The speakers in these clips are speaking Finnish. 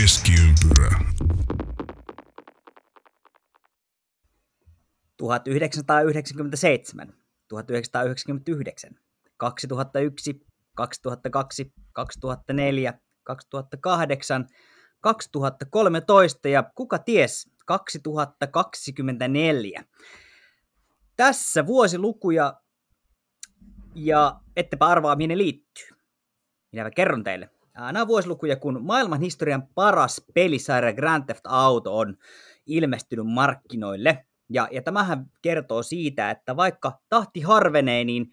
Keskiympyrä. 1997, 1999, 2001, 2002, 2004, 2008, 2013 ja kuka ties 2024. Tässä vuosilukuja ja ettepä arvaa, mihin ne liittyy. Minä kerron teille. Nämä vuosilukuja, kun maailman historian paras pelisarja Grand Theft Auto on ilmestynyt markkinoille. Ja, ja tämähän kertoo siitä, että vaikka tahti harvenee, niin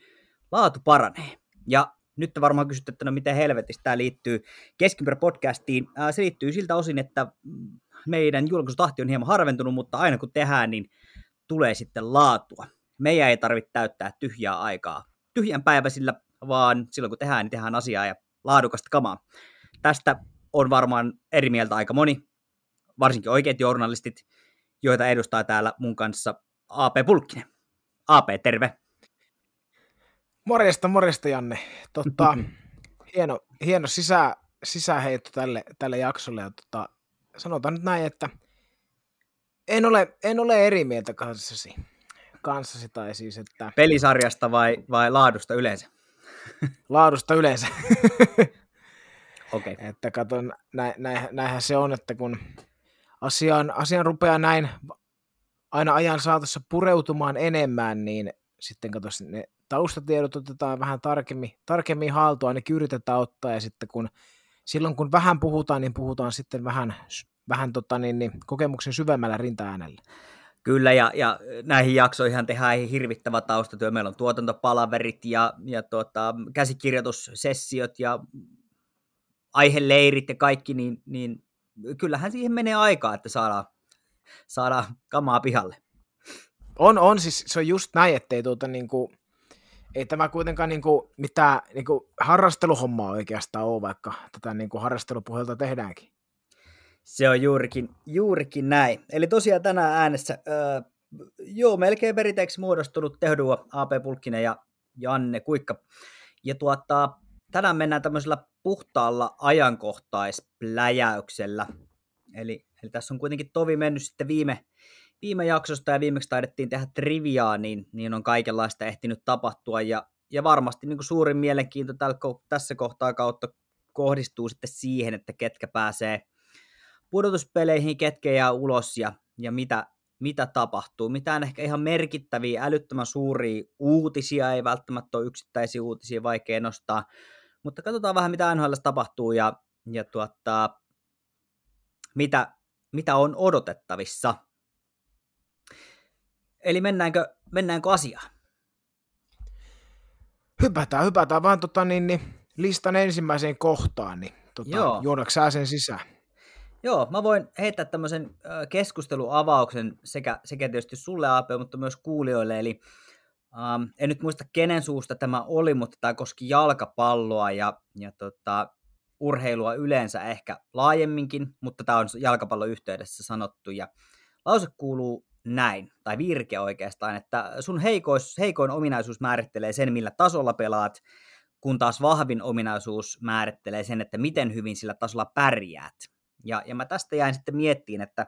laatu paranee. Ja nyt te varmaan kysytte, että no miten helvetistä tämä liittyy Keskimpyrä podcastiin. Se liittyy siltä osin, että meidän julkaisutahti on hieman harventunut, mutta aina kun tehdään, niin tulee sitten laatua. Meidän ei tarvitse täyttää tyhjää aikaa tyhjän päiväisillä, vaan silloin kun tehdään, niin tehdään asiaa ja laadukasta kamaa. Tästä on varmaan eri mieltä aika moni, varsinkin oikeat journalistit, joita edustaa täällä mun kanssa AP Pulkkinen. AP, terve. Morjesta, morjesta Janne. Totta, hieno, hieno sisä, sisäheitto tälle, tälle jaksolle. Ja tota, sanotaan nyt näin, että en ole, en ole eri mieltä kanssasi. kanssasi tai siis, että... Pelisarjasta vai, vai laadusta yleensä? Laadusta yleensä. Okei. Okay. Että katon, nä, nä, näinhän se on, että kun asiaan, asiaan rupeaa näin aina ajan saatossa pureutumaan enemmän, niin sitten kato, ne taustatiedot otetaan vähän tarkemmin, tarkemmin haltuun, ainakin yritetään ottaa, ja sitten kun silloin kun vähän puhutaan, niin puhutaan sitten vähän, vähän tota, niin, niin, kokemuksen syvemmällä rinta-äänellä. Kyllä, ja, ja näihin jaksoihin tehdään hirvittävä taustatyö. Meillä on tuotantopalaverit ja, ja tuota, käsikirjoitussessiot ja aiheleirit ja kaikki, niin, niin kyllähän siihen menee aikaa, että saadaan, saadaan kamaa pihalle. On, on, siis se on just näin, ettei tuota niinku, ei tämä kuitenkaan niinku mitään niinku harrasteluhommaa oikeastaan ole, vaikka tätä niinku harrastelupuhelta tehdäänkin. Se on juurikin, juurikin näin. Eli tosiaan tänään äänessä, öö, joo, melkein perinteeksi muodostunut tehdua AP Pulkkinen ja Janne Kuikka. Ja tuota, tänään mennään tämmöisellä puhtaalla ajankohtaispläjäyksellä. Eli, eli tässä on kuitenkin tovi mennyt sitten viime, viime jaksosta ja viimeksi taidettiin tehdä triviaa, niin, niin on kaikenlaista ehtinyt tapahtua. Ja, ja varmasti niin kuin suurin mielenkiinto tällä, tässä kohtaa kautta kohdistuu sitten siihen, että ketkä pääsee pudotuspeleihin, ketkä jää ulos ja, ja mitä, mitä tapahtuu. Mitään ehkä ihan merkittäviä, älyttömän suuria uutisia, ei välttämättä ole yksittäisiä uutisia, vaikea nostaa, mutta katsotaan vähän, mitä NHL tapahtuu ja, ja tuota, mitä, mitä on odotettavissa. Eli mennäänkö, mennäänkö asiaan? Hypätään, hypätään vaan tota, niin, niin, listan ensimmäiseen kohtaan, niin tota, sen sisään? Joo, mä voin heittää tämmöisen keskusteluavauksen sekä, sekä tietysti sulle AP, mutta myös kuulijoille, eli Um, en nyt muista kenen suusta tämä oli, mutta tämä koski jalkapalloa ja, ja tota, urheilua yleensä ehkä laajemminkin, mutta tämä on jalkapallon yhteydessä sanottu. Ja lause kuuluu näin, tai virke oikeastaan, että sun heikois, heikoin ominaisuus määrittelee sen, millä tasolla pelaat, kun taas vahvin ominaisuus määrittelee sen, että miten hyvin sillä tasolla pärjäät. Ja, ja mä tästä jäin sitten miettiin, että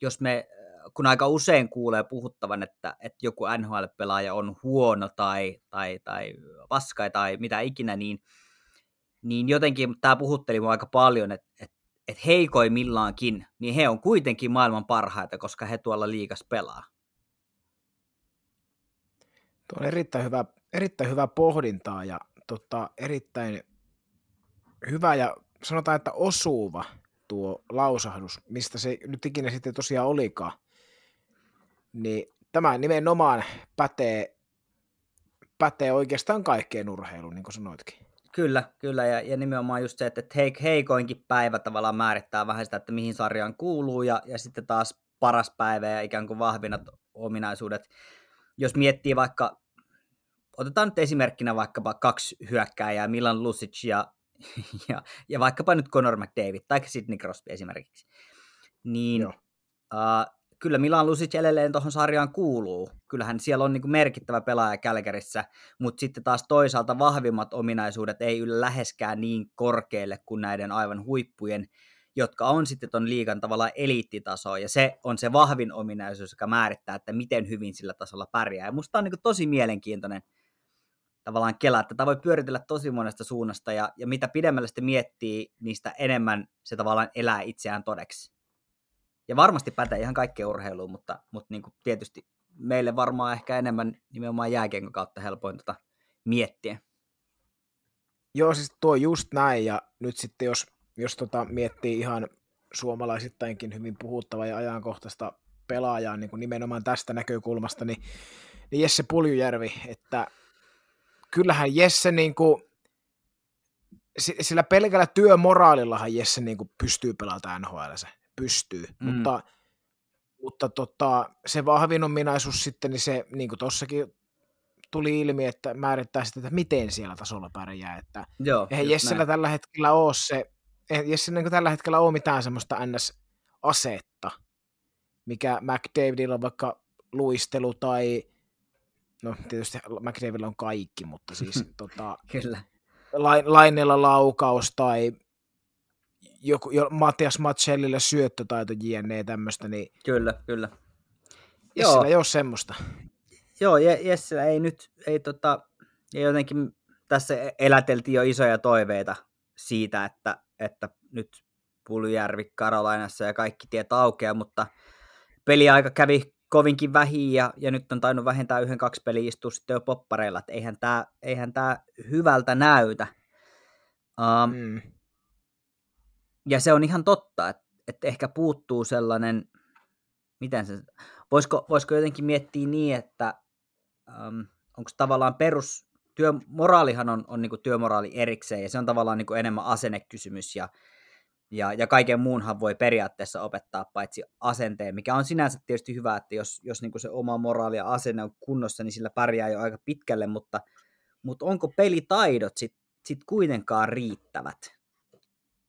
jos me kun aika usein kuulee puhuttavan, että, että joku NHL-pelaaja on huono tai, tai, tai paska tai mitä ikinä, niin, niin jotenkin tämä puhutteli mua aika paljon, että, että, että heikoimmillaankin, niin he on kuitenkin maailman parhaita, koska he tuolla liikas pelaa. Tuo on erittäin hyvä, erittäin hyvä pohdintaa ja tota, erittäin hyvä ja sanotaan, että osuva tuo lausahdus, mistä se nyt ikinä sitten tosiaan olikaan niin tämä nimenomaan pätee, pätee oikeastaan kaikkeen urheiluun, niin kuin sanoitkin. Kyllä, kyllä, ja, ja nimenomaan just se, että heikoinkin päivä tavallaan määrittää vähän sitä, että mihin sarjaan kuuluu, ja, ja sitten taas paras päivä ja ikään kuin vahvinat ominaisuudet. Jos miettii vaikka, otetaan nyt esimerkkinä vaikkapa kaksi hyökkääjää, Milan Lucic ja, ja, ja vaikkapa nyt Conor McDavid tai Sidney Crosby esimerkiksi, niin uh, kyllä Milan Lusic edelleen tuohon sarjaan kuuluu. Kyllähän siellä on niin merkittävä pelaaja Kälkärissä, mutta sitten taas toisaalta vahvimmat ominaisuudet ei yllä läheskään niin korkealle kuin näiden aivan huippujen. jotka on sitten ton liikan tavallaan eliittitaso, ja se on se vahvin ominaisuus, joka määrittää, että miten hyvin sillä tasolla pärjää. Ja musta on niin tosi mielenkiintoinen tavallaan kela, että tämä voi pyöritellä tosi monesta suunnasta, ja, ja mitä pidemmälle sitten miettii, niistä enemmän se tavallaan elää itseään todeksi. Ja varmasti pätee ihan kaikkeen urheiluun, mutta, mutta niin kuin tietysti meille varmaan ehkä enemmän nimenomaan jääkiekon kautta helpoin tota miettiä. Joo, siis tuo just näin, ja nyt sitten jos, jos tota miettii ihan suomalaisittainkin hyvin puhuttava ja ajankohtaista pelaajaa niin kuin nimenomaan tästä näkökulmasta, niin, niin Jesse Puljujärvi, että kyllähän Jesse niin kuin, sillä pelkällä työmoraalillahan Jesse niin kuin pystyy pelaamaan NHL, se pystyy, mm. mutta, mutta tota, se vahvin ominaisuus sitten, niin se niin kuin tossakin tuli ilmi, että määrittää sitä, että miten siellä tasolla pärjää. Että Joo, eihän Jessellä näin. tällä hetkellä ole se, eihän Jessellä niin tällä hetkellä ole mitään semmoista NS-asetta, mikä McDavidilla on vaikka luistelu tai no tietysti McDavidilla on kaikki, mutta siis tota, Kyllä. Lainella laukaus tai joku, jo, Matias Matsellille syöttötaito jne. tämmöistä, niin kyllä, kyllä. Joo. ei ole semmoista. Joo, Jessillä ei nyt, ei tota, ei jotenkin tässä eläteltiin jo isoja toiveita siitä, että, että nyt Puljärvi Karolainassa ja kaikki tiet aukeaa, mutta peliaika kävi kovinkin vähin ja, ja nyt on tainnut vähentää yhden kaksi peliä istua sitten jo poppareilla, että eihän tämä eihän tää hyvältä näytä. Um, mm. Ja se on ihan totta, että, että ehkä puuttuu sellainen, miten se, voisiko, voisiko jotenkin miettiä niin, että um, onko tavallaan perus, työmoraalihan on, on niin työmoraali erikseen ja se on tavallaan niin enemmän asennekysymys ja, ja, ja kaiken muunhan voi periaatteessa opettaa paitsi asenteen, mikä on sinänsä tietysti hyvä, että jos, jos niin se oma moraali ja asenne on kunnossa, niin sillä pärjää jo aika pitkälle, mutta, mutta onko pelitaidot sitten sit kuitenkaan riittävät?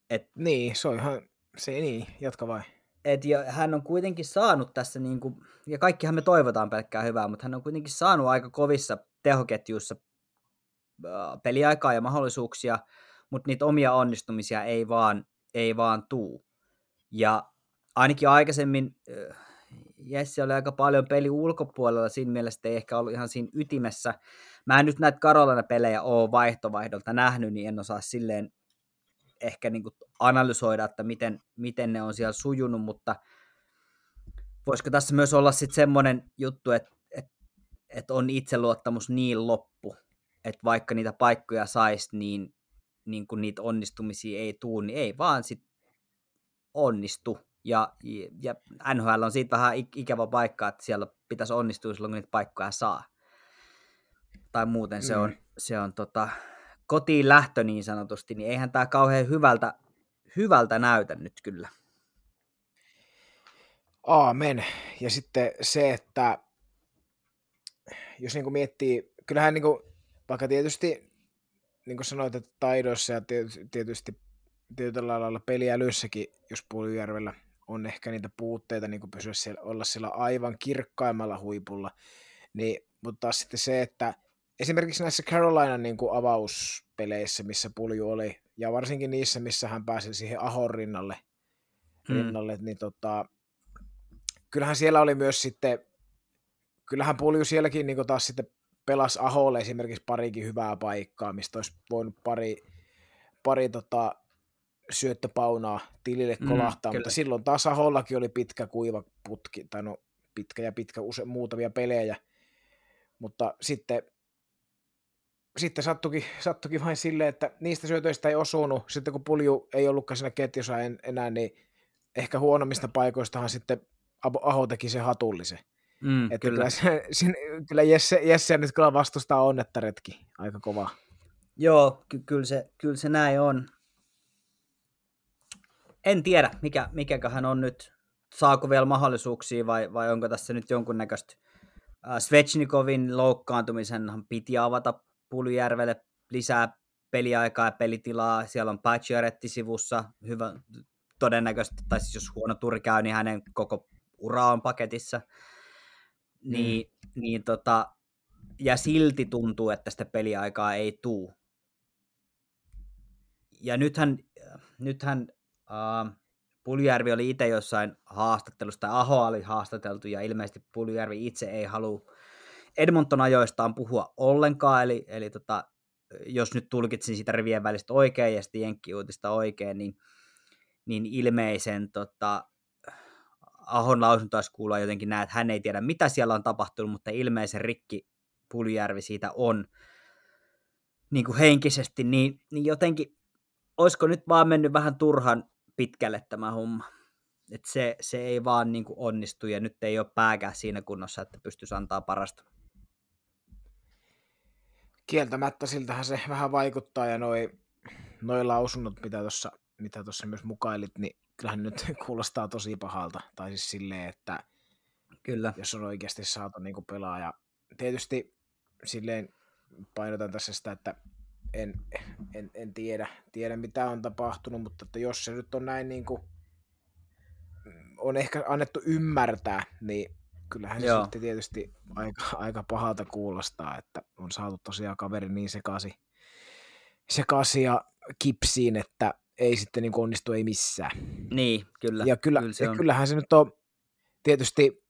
Et, niin, se on ihan, se niin, jatka vai. Et jo, hän on kuitenkin saanut tässä, niin kuin, ja kaikkihan me toivotaan pelkkää hyvää, mutta hän on kuitenkin saanut aika kovissa tehoketjuissa peliaikaa ja mahdollisuuksia, mutta niitä omia onnistumisia ei vaan, ei vaan tuu. Ja ainakin aikaisemmin Jesse oli aika paljon peli ulkopuolella, siinä mielessä ei ehkä ollut ihan siinä ytimessä. Mä en nyt näitä Karolana-pelejä ole vaihtovaihdolta nähnyt, niin en osaa silleen ehkä niin analysoida, että miten, miten ne on siellä sujunut, mutta voisiko tässä myös olla sitten semmoinen juttu, että, että, että on itseluottamus niin loppu, että vaikka niitä paikkoja saisi, niin, niin kun niitä onnistumisia ei tule, niin ei vaan sit onnistu. Ja, ja NHL on siitä vähän ikävä paikka, että siellä pitäisi onnistua silloin, kun niitä paikkoja saa. Tai muuten se on, mm. se on tota, kotiin lähtö niin sanotusti, niin eihän tämä kauhean hyvältä, hyvältä näytä nyt kyllä. Aamen. Ja sitten se, että jos niin kuin miettii, kyllähän niin kuin, vaikka tietysti, niin kuin sanoit, että taidoissa ja tietysti tietyllä lailla peliälyssäkin, jos Puolijärvellä on ehkä niitä puutteita niin kuin pysyä siellä, olla siellä aivan kirkkaimmalla huipulla, niin, mutta taas sitten se, että esimerkiksi näissä Carolinan niin kuin avauspeleissä, missä Pulju oli, ja varsinkin niissä, missä hän pääsi siihen Ahon rinnalle, mm. rinnalle niin tota, kyllähän siellä oli myös sitten, kyllähän Pulju sielläkin niin taas sitten pelasi Aholle esimerkiksi parikin hyvää paikkaa, mistä olisi voinut pari, pari tota, syöttöpaunaa tilille mm, kolahtaa, mm, mutta silloin taas Ahollakin oli pitkä kuiva putki, tai no pitkä ja pitkä use, muutamia pelejä, mutta sitten sitten sattukin, sattukin vain silleen, että niistä syötöistä ei osunut. Sitten kun pulju ei ollutkaan siinä ketjussa enää, niin ehkä huonommista paikoistahan sitten Aho teki se hatullisen. Mm, että kyllä. Kyllä, se, sin, kyllä Jesse, Jesse nyt kyllä vastustaa onnettaretki aika kova. Joo, ky- kyllä, se, kyllä se näin on. En tiedä, mikä, mikäköhän on nyt, saako vielä mahdollisuuksia vai, vai onko tässä nyt jonkunnäköistä Svechnikovin loukkaantumisenhan piti avata Puljärvelle lisää peliaikaa ja pelitilaa. Siellä on Pacioretti sivussa, hyvä, todennäköisesti, tai siis jos huono turi käy, niin hänen koko ura on paketissa. Niin, mm. niin tota, ja silti tuntuu, että sitä peliaikaa ei tuu. Ja nythän, nythän uh, Puljärvi oli itse jossain haastattelussa, tai Aho oli haastateltu, ja ilmeisesti Puljärvi itse ei halua Edmonton ajoistaan puhua ollenkaan, eli, eli tota, jos nyt tulkitsin sitä rivien välistä oikein ja sitten Jenkki-uutista oikein, niin, niin ilmeisen tota, Ahon lausunto taisi kuulla jotenkin näin, että hän ei tiedä mitä siellä on tapahtunut, mutta ilmeisen rikki Puljärvi siitä on niin kuin henkisesti, niin, niin jotenkin olisiko nyt vaan mennyt vähän turhan pitkälle tämä homma. Et se, se ei vaan niin kuin onnistu ja nyt ei ole pääkään siinä kunnossa, että pystyisi antaa parasta. Kieltämättä siltähän se vähän vaikuttaa ja noi, noi lausunnot, mitä tuossa mitä tuossa myös mukailit, niin kyllähän nyt kuulostaa tosi pahalta. Tai siis silleen, että Kyllä. jos on oikeasti saatu niin pelaaja. Tietysti silleen painotan tässä sitä, että en, en, en tiedä, tiedä, mitä on tapahtunut, mutta että jos se nyt on näin niin kuin, on ehkä annettu ymmärtää, niin kyllähän se Joo. sitten tietysti aika, aika pahalta kuulostaa, että on saatu tosiaan kaveri niin sekasi, sekasi ja kipsiin, että ei sitten niin onnistu ei missään. Niin, kyllä. Ja, kyllä, kyllä se ja on. kyllähän se nyt on tietysti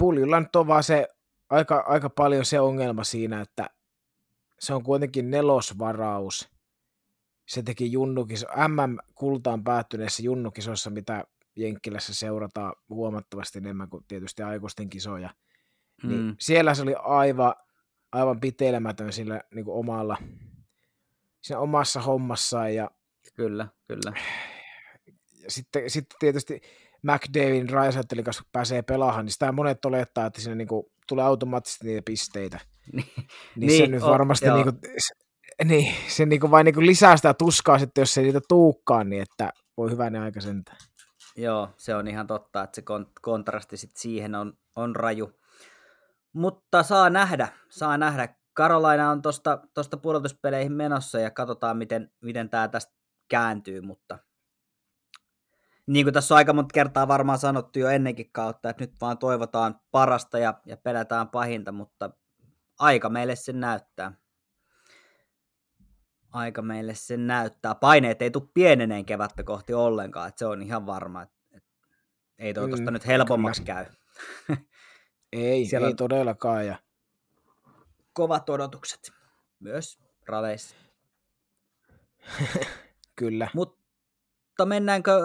Puljilla nyt on vaan se aika, aika paljon se ongelma siinä, että se on kuitenkin nelosvaraus. Se teki junnukiso, MM-kultaan päättyneessä junnukisossa, mitä Jenkkilässä seurataan huomattavasti enemmän kuin tietysti aikuisten kisoja. Niin mm. Niin siellä se oli aivan, aivan pitelemätön sillä niin kuin omalla, siinä omassa hommassaan. Ja, kyllä, kyllä. Ja sitten, sitten tietysti McDavidin Raisattelin kanssa pääsee pelaamaan, niin sitä monet olettaa, että siinä niin kuin tulee automaattisesti niitä pisteitä. niin, niin se nyt varmasti oh, niin kuin, niin, se niin kuin vain niin kuin lisää sitä tuskaa sitten, jos se niitä tuukkaan, niin että voi hyvänä aika sentään. Joo, se on ihan totta, että se kontrasti sit siihen on, on raju. Mutta saa nähdä, saa nähdä. Karolaina on tuosta tosta pudotuspeleihin menossa ja katsotaan, miten, miten tämä tästä kääntyy, mutta niin kuin tässä on aika monta kertaa varmaan sanottu jo ennenkin kautta, että nyt vaan toivotaan parasta ja, ja pelätään pahinta, mutta aika meille sen näyttää. Aika meille sen näyttää. Paineet ei tule pieneneen kevättä kohti ollenkaan, että se on ihan varma. Että, että ei toi mm, nyt helpommaksi kyllä. käy. ei, Siellä ei todellakaan. Ja... Kovat odotukset myös raveissa. kyllä. Mutta mennäänkö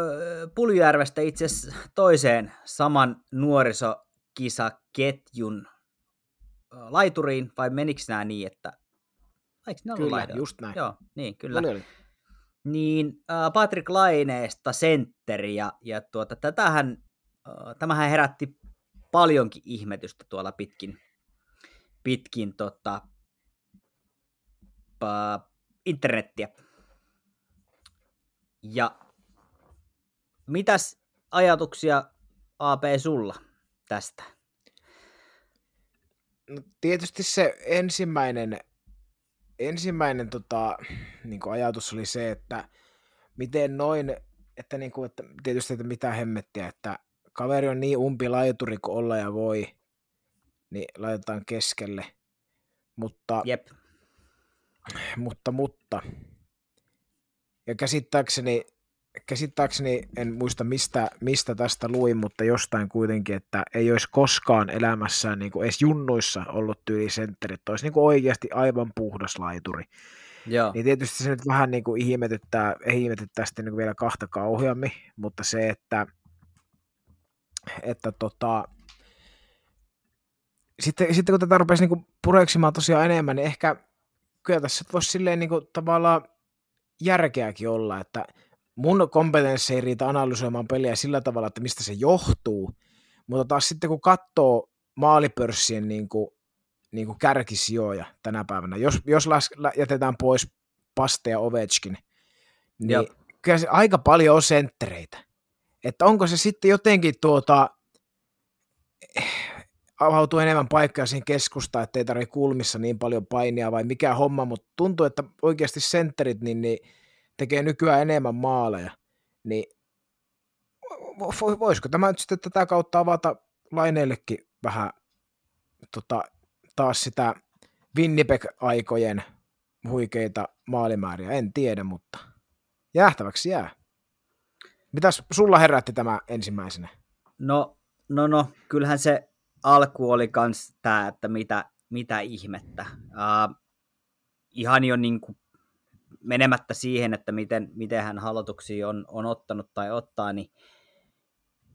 Puljärvestä itse toiseen saman nuorisokisaketjun laituriin, vai menikö nämä niin, että... Eikö ne kyllä, laidalla? just näin. Joo, niin, kyllä. Oli, oli. Niin, äh, Patrick Laineesta sentteri, ja, ja tuota, tätähän, äh, tämähän herätti paljonkin ihmetystä tuolla pitkin, pitkin tota, äh, internettiä. Ja Mitäs ajatuksia AP sulla tästä? No, tietysti se ensimmäinen, ensimmäinen tota, niin ajatus oli se, että miten noin, että, niin kuin, että tietysti että mitä hemmettiä, että kaveri on niin umpilaituri kuin olla ja voi, niin laitetaan keskelle. Mutta, Jep. mutta, mutta, ja käsittääkseni käsittääkseni en muista mistä, mistä tästä luin, mutta jostain kuitenkin, että ei olisi koskaan elämässään niin kuin edes junnuissa ollut tyylisentteri, että olisi niin kuin oikeasti aivan puhdas laituri. Joo. Niin tietysti se nyt vähän niin kuin ihmetyttää, ihmetyttää sitten niin kuin vielä kahta kauheammin, mutta se, että, että tota, sitten, sitten kun tätä rupesi niin pureksimaan tosiaan enemmän, niin ehkä kyllä tässä voisi silleen niin kuin tavallaan järkeäkin olla, että mun kompetenssi ei riitä analysoimaan peliä sillä tavalla, että mistä se johtuu, mutta taas sitten kun katsoo maalipörssien niin kuin, niin kuin kärkisijoja tänä päivänä, jos, jos las, jätetään pois Paste ja Ovechkin, niin Jop. kyllä se aika paljon on senttereitä. Että onko se sitten jotenkin tuota, avautuu enemmän paikkoja siihen keskustaan, että ei tarvitse kulmissa niin paljon painia vai mikä homma, mutta tuntuu, että oikeasti sentterit, niin, niin tekee nykyään enemmän maaleja, niin voisiko tämä nyt sitten tätä kautta avata laineillekin vähän tota, taas sitä Winnipeg-aikojen huikeita maalimääriä, en tiedä, mutta jäähtäväksi jää. Mitäs sulla herätti tämä ensimmäisenä? No, no, no, kyllähän se alku oli kans tää, että mitä, mitä ihmettä. Uh, ihan jo niin kuin menemättä siihen, että miten, miten hän halotuksia on, on ottanut tai ottaa, niin,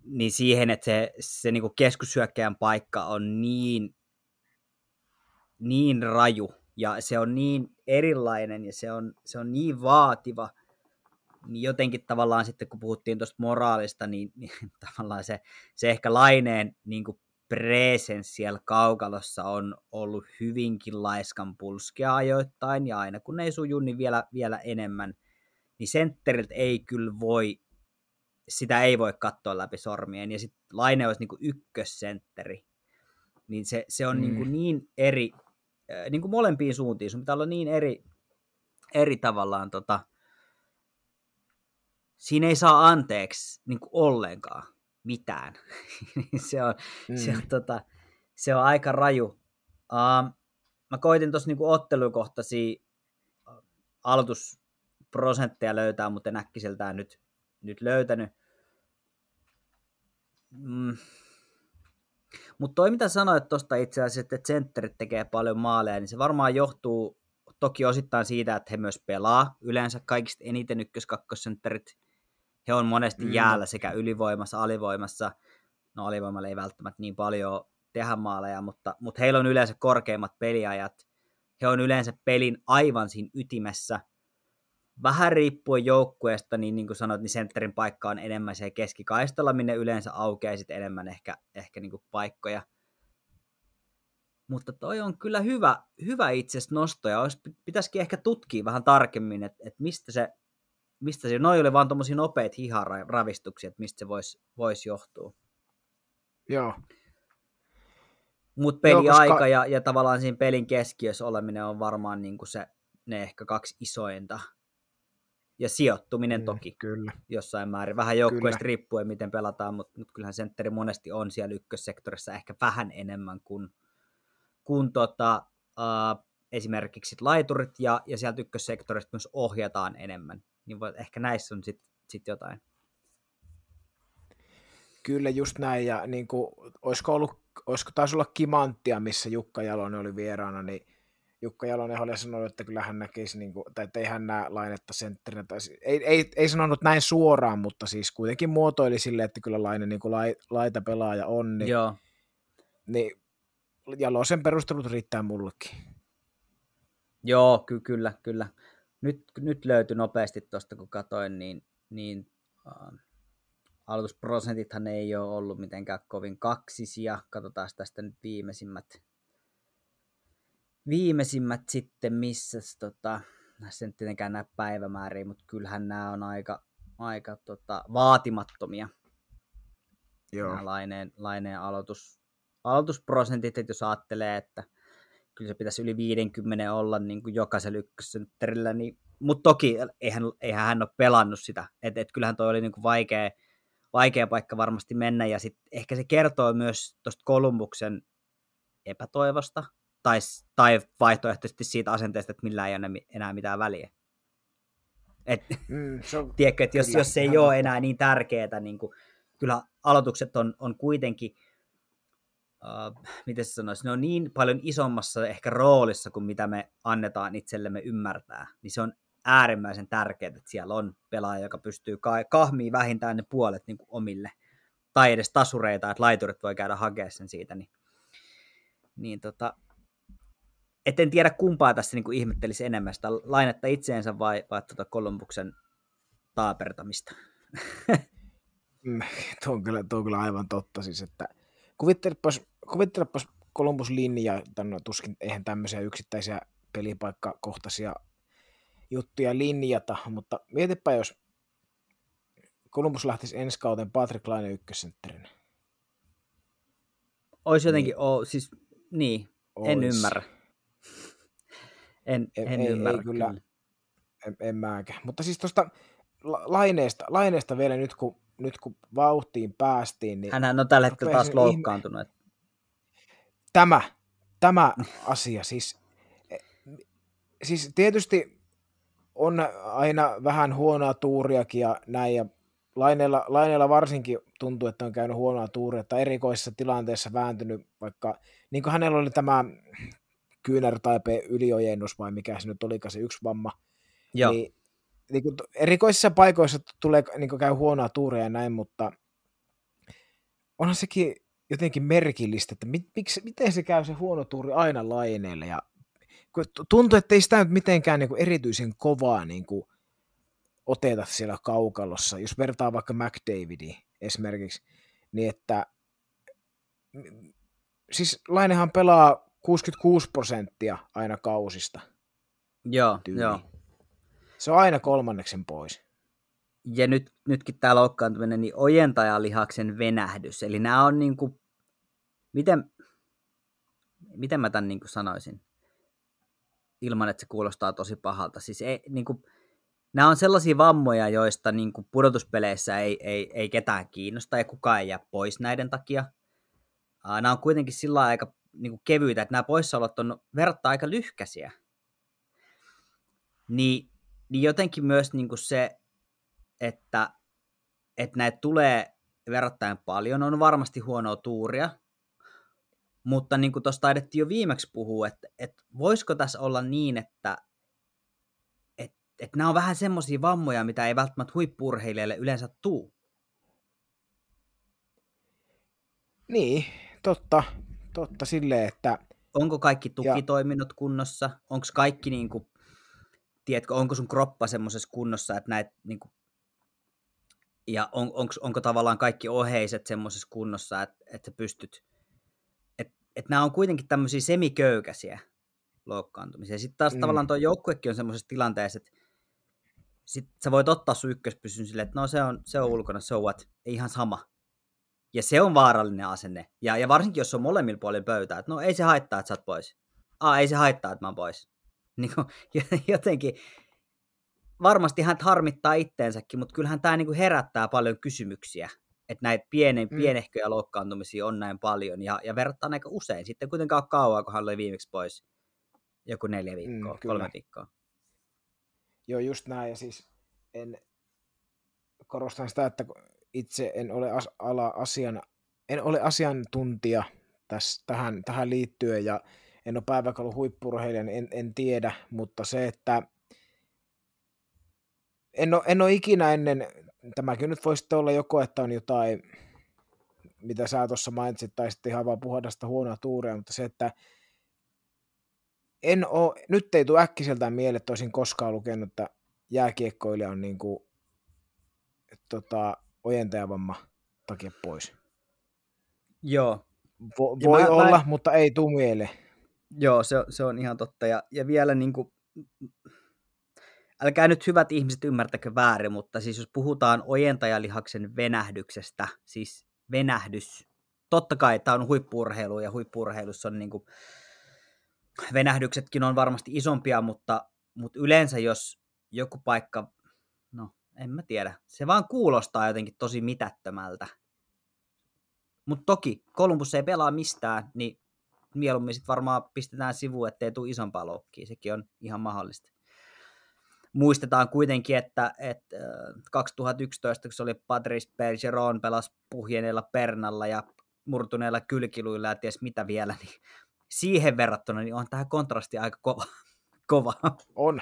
niin siihen, että se, se niin keskushyökkäjän paikka on niin, niin raju ja se on niin erilainen ja se on, se on niin vaativa, niin jotenkin tavallaan sitten kun puhuttiin tuosta moraalista, niin, niin tavallaan se, se ehkä laineen niin kuin presence siellä kaukalossa on ollut hyvinkin laiskan pulskea ajoittain, ja aina kun ei suju, niin vielä, vielä enemmän. Niin sentteriltä ei kyllä voi, sitä ei voi katsoa läpi sormien, ja sitten Laine olisi niin ykkössentteri, niin se, se on niinku mm. niin, niin eri, äh, niin kuin molempiin suuntiin, sun pitää olla niin eri, eri tavallaan, tota, siinä ei saa anteeksi niin kuin ollenkaan mitään. se, on, mm. se, on, tota, se on aika raju. Uh, mä koitin tuossa niinku ottelukohtaisia aloitusprosentteja löytää, mutta en äkkiseltään nyt, nyt löytänyt. Mm. Mutta toi mitä sanoit tuosta itse asiassa, että sentterit tekee paljon maaleja, niin se varmaan johtuu toki osittain siitä, että he myös pelaa. Yleensä kaikista eniten ykkös-kakkosentterit he on monesti mm. jäällä sekä ylivoimassa, alivoimassa. No alivoimalla ei välttämättä niin paljon tehdä maaleja, mutta, mutta heillä on yleensä korkeimmat peliajat. He on yleensä pelin aivan siinä ytimessä. Vähän riippuen joukkueesta, niin niin kuin sanoit, niin sentterin paikka on enemmän se keskikaistalla, minne yleensä aukeaa sitten enemmän ehkä, ehkä niin kuin paikkoja. Mutta toi on kyllä hyvä, hyvä itse nosto, ja olisi, pitäisikin ehkä tutkia vähän tarkemmin, että, että mistä se mistä se, noi oli vaan tuommoisia nopeita hiharavistuksia, että mistä se voisi vois johtua. Joo. Mutta peliaika koska... ja, ja tavallaan siinä pelin keskiössä oleminen on varmaan niin kuin se, ne ehkä kaksi isointa. Ja sijoittuminen mm, toki kyllä. jossain määrin. Vähän joukkueesta riippuen, miten pelataan, mutta, mutta kyllähän sentteri monesti on siellä ykkössektorissa ehkä vähän enemmän kuin, kuin tota, uh, esimerkiksi laiturit, ja, ja sieltä ykkössektorista myös ohjataan enemmän niin voi, ehkä näissä on sitten sit jotain. Kyllä just näin, ja niin kuin, olisiko, ollut, olisiko taisi olla Kimanttia, missä Jukka Jalonen oli vieraana, niin Jukka Jalonen oli sanonut, että kyllä hän näkisi, niin kuin, tai että ei hän näe lainetta sentterinä, tai ei, ei, ei, sanonut näin suoraan, mutta siis kuitenkin muotoili sille, että kyllä Laine niin kuin lai, laita pelaaja on, niin, Joo. niin Jalosen perustelut riittää mullekin. Joo, ky- kyllä, kyllä nyt, nyt löytyi nopeasti tuosta, kun katoin, niin, niin uh, aloitusprosentithan ei ole ollut mitenkään kovin kaksisia. Katsotaan tästä nyt viimeisimmät, viimeisimmät sitten, missä tota, näissä nyt tietenkään näe päivämääriä, mutta kyllähän nämä on aika, aika tota, vaatimattomia. Joo. Nämä laineen, laineen aloitus, aloitusprosentit, että jos ajattelee, että kyllä se pitäisi yli 50 olla niin kuin jokaisella ykkössentterillä, niin, mutta toki eihän, eihän hän ole pelannut sitä, että et kyllähän toi oli niin kuin vaikea, vaikea paikka varmasti mennä, ja sitten ehkä se kertoo myös tuosta Kolumbuksen epätoivosta, tai, tai vaihtoehtoisesti siitä asenteesta, että millään ei ole enää mitään väliä. Et, mm, on, tiedätkö, että jos, kyllä, jos se ei ole enää niin tärkeää, niin kuin, kyllä aloitukset on, on kuitenkin – uh, miten se sanoisi, ne on niin paljon isommassa ehkä roolissa kuin mitä me annetaan itsellemme ymmärtää, niin se on äärimmäisen tärkeää, että siellä on pelaaja, joka pystyy kahmiin vähintään ne puolet niin kuin omille, tai edes tasureita, että laiturit voi käydä hakemaan sen siitä, niin, niin tota, et en tiedä kumpaa tässä niin kuin ihmettelisi enemmän, sitä lainetta itseensä vai, vai tuota Kolumbuksen taapertamista. Mm, tuo, on kyllä, tuo on kyllä aivan totta. Siis, että kuvittelepas, kuvittelepas Columbus linja, no, tuskin eihän tämmöisiä yksittäisiä pelipaikkakohtaisia juttuja linjata, mutta mietipä jos Columbus lähtisi ensi kauden Patrick Laine ykkössentterinä. Olisi jotenkin, niin. o, siis niin, Ois. en ymmärrä. En, en, en ei, ymmärrä ei kyllä. kyllä. En, en mäkään. Mutta siis tuosta laineesta, laineesta vielä nyt kun nyt kun vauhtiin päästiin, niin... Hänhän on tällä hetkellä taas loukkaantunut. Ihme... Tämä, tämä asia, siis, e, siis tietysti on aina vähän huonoa tuuriakin ja näin, ja Laineella, Laineella varsinkin tuntuu, että on käynyt huonoa tuuria, että erikoisessa tilanteessa vääntynyt, vaikka niin kuin hänellä oli tämä kyynärtaipe yliojennus vai mikä se nyt olikaan se yksi vamma, Joo. niin, niin kuin erikoisissa paikoissa tulee, niin kuin käy huonoa tuuria ja näin, mutta onhan sekin jotenkin merkillistä, että mit, miksi, miten se käy se huono tuuri aina laineelle ja tuntuu, että ei sitä nyt mitenkään niin kuin erityisen kovaa niin kuin oteta siellä kaukalossa, jos vertaa vaikka McDavidiin esimerkiksi, niin että siis Lainehan pelaa 66 prosenttia aina kausista. Joo, tyyli. joo. Se on aina kolmanneksen pois. Ja nyt, nytkin tämä loukkaantuminen, niin ojentajalihaksen venähdys. Eli nämä on niin kuin, miten, miten mä tämän niin kuin sanoisin? Ilman, että se kuulostaa tosi pahalta. Siis ei, niin kuin, nämä on sellaisia vammoja, joista niin kuin pudotuspeleissä ei, ei, ei ketään kiinnosta ja kukaan ei jää pois näiden takia. Nämä on kuitenkin sillä aika niin kuin kevyitä, että nämä poissaolot on verrattain aika lyhkäisiä. Niin, niin jotenkin myös niin kuin se, että, että näitä tulee verrattain paljon, on varmasti huonoa tuuria, mutta niin kuin tuossa taidettiin jo viimeksi puhua, että, että voisiko tässä olla niin, että, että, että nämä on vähän semmoisia vammoja, mitä ei välttämättä huippurheilijalle yleensä tuu. Niin, totta totta silleen, että... Onko kaikki tukitoiminnot ja... kunnossa? Onko kaikki, niin kuin, tiedätkö, onko sun kroppa semmoisessa kunnossa, että näet, niin kuin, ja on, onko, onko tavallaan kaikki oheiset semmoisessa kunnossa, että, että sä pystyt, että, nämä on kuitenkin tämmöisiä semiköykäisiä loukkaantumisia. Sitten taas mm. tavallaan tuo joukkuekin on semmoisessa tilanteessa, että sit sä voit ottaa sun ykköspysyn silleen, että no se on, se on ulkona, so what, ei ihan sama. Ja se on vaarallinen asenne. Ja, ja varsinkin, jos on molemmilla puolilla pöytää, että no ei se haittaa, että sä oot pois. Aa, ei se haittaa, että mä oon pois. Niin kuin, jotenkin, varmasti hän harmittaa itteensäkin, mutta kyllähän tämä niin herättää paljon kysymyksiä. Että näitä pienen, mm. pienehköjä loukkaantumisia on näin paljon, ja, ja verrattuna aika usein. Sitten kuitenkaan kauan, kun hän oli viimeksi pois. Joku neljä viikkoa, mm, kolme viikkoa. Joo, just näin, ja siis en korostan sitä, että itse en ole as, ala asian, en ole asiantuntija tässä, tähän, tähän liittyen ja en ole päiväkalu huippurheilija, niin en, en tiedä, mutta se, että en ole, en ole ikinä ennen, tämäkin nyt voisi olla joko, että on jotain, mitä sä tuossa mainitsit, tai sitten ihan vaan puhdasta huonoa tuuria, mutta se, että en ole, nyt ei tule äkkiseltään mieleen, että olisin koskaan lukenut, että jääkiekkoilija on niin kuin, tota, ojentajavamma takia pois. Joo. Vo, voi mä, olla, mä... mutta ei tuu mieleen. Joo, se, se on ihan totta. Ja, ja vielä niin kuin, älkää nyt hyvät ihmiset ymmärtäkö väärin, mutta siis jos puhutaan ojentajalihaksen venähdyksestä, siis venähdys, totta kai tämä on huippurheilu ja huippurheilussa on niin kuin, venähdyksetkin on varmasti isompia, mutta, mutta yleensä jos joku paikka en mä tiedä. Se vaan kuulostaa jotenkin tosi mitättömältä. Mutta toki Columbus ei pelaa mistään, niin mieluummin sitten varmaan pistetään sivuun, ettei tule isompaa loukkiä. Sekin on ihan mahdollista. Muistetaan kuitenkin, että, että 2011, kun se oli Patrice Bergeron, pelasi puhjeneella Pernalla ja murtuneella kylkiluilla ja ties mitä vielä, niin siihen verrattuna niin on tähän kontrasti aika kova. kova. On.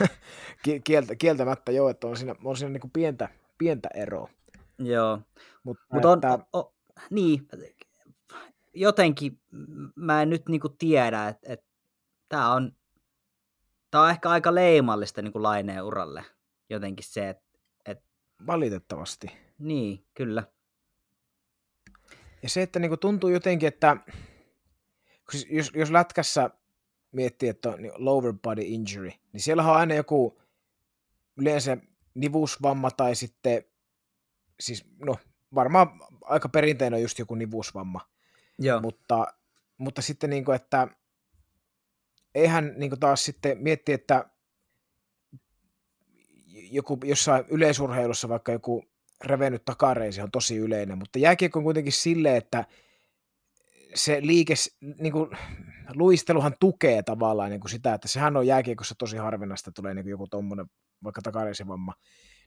Kieltä, kieltämättä joo, että on siinä, on siinä niin pientä, pientä eroa. Joo, mutta Mut on, että... on, on, niin, jotenkin mä en nyt niinku tiedä, että et, tämä on, tää on ehkä aika leimallista niinku laineen uralle. Jotenkin se, että et... Valitettavasti. Niin, kyllä. Ja se, että niinku tuntuu jotenkin, että jos, jos lätkässä miettii, että on lower body injury, niin siellä on aina joku yleensä nivusvamma tai sitten, siis no varmaan aika perinteinen on just joku nivusvamma, Joo. Mutta, mutta sitten niin kuin, että eihän niin taas sitten miettiä, että joku jossain yleisurheilussa vaikka joku revennyt takareisi on tosi yleinen, mutta jääkiekko on kuitenkin silleen, että se liike, niin kuin, luisteluhan tukee tavallaan niin kuin sitä, että sehän on jääkiekossa tosi harvinaista, tulee niin kuin joku tuommoinen vaikka takareisivamma,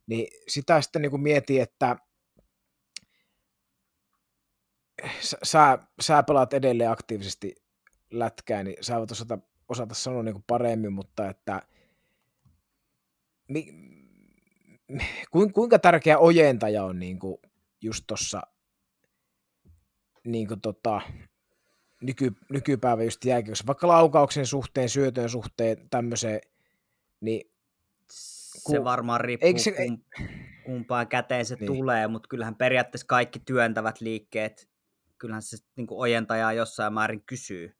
Niin sitä sitten niin kuin mietin, että sä, sä pelaat edelleen aktiivisesti lätkää, niin sä voit osata, osata sanoa niin kuin paremmin, mutta että mi, kuinka tärkeä ojentaja on niin kuin just tuossa niin kuin tota, nyky, nykypäivä just jääkiekossa, vaikka laukauksen suhteen, syötön suhteen, tämmöiseen, niin kun, se varmaan riippuu se, kum, kumpaan käteen se niin. tulee, mutta kyllähän periaatteessa kaikki työntävät liikkeet, kyllähän se niin kuin ojentajaa jossain määrin kysyy.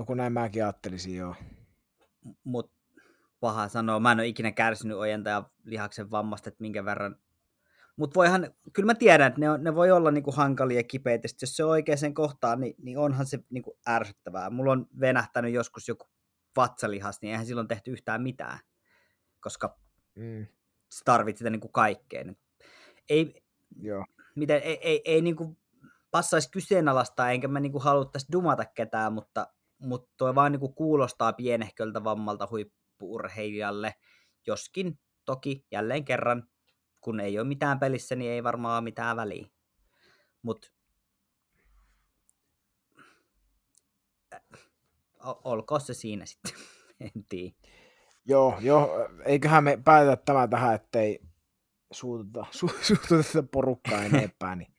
No kun näin mäkin ajattelisin, joo. Mutta paha sanoa, mä en ole ikinä kärsinyt ojentajan lihaksen vammasta, että minkä verran mutta voihan, kyllä mä tiedän, että ne, on, ne voi olla niinku hankalia ja kipeitä, jos se on oikeaan kohtaan, niin, niin onhan se niinku ärsyttävää. Mulla on venähtänyt joskus joku vatsalihas, niin eihän silloin tehty yhtään mitään, koska mm. sä tarvit sitä niinku kaikkeen. Ei, Joo. Miten, ei, ei, ei niinku passaisi kyseenalaistaa, enkä mä niinku haluttaisi dumata ketään, mutta, mutta toi vaan niinku kuulostaa pienehköltä vammalta huippuurheilijalle, joskin toki jälleen kerran kun ei ole mitään pelissä, niin ei varmaan mitään väliä. Mutta olkoon se siinä sitten, en tiedä. Joo, joo, eiköhän me päätetä tämä tähän, ettei suututa, su, suututa porukkaa enempää. Niin.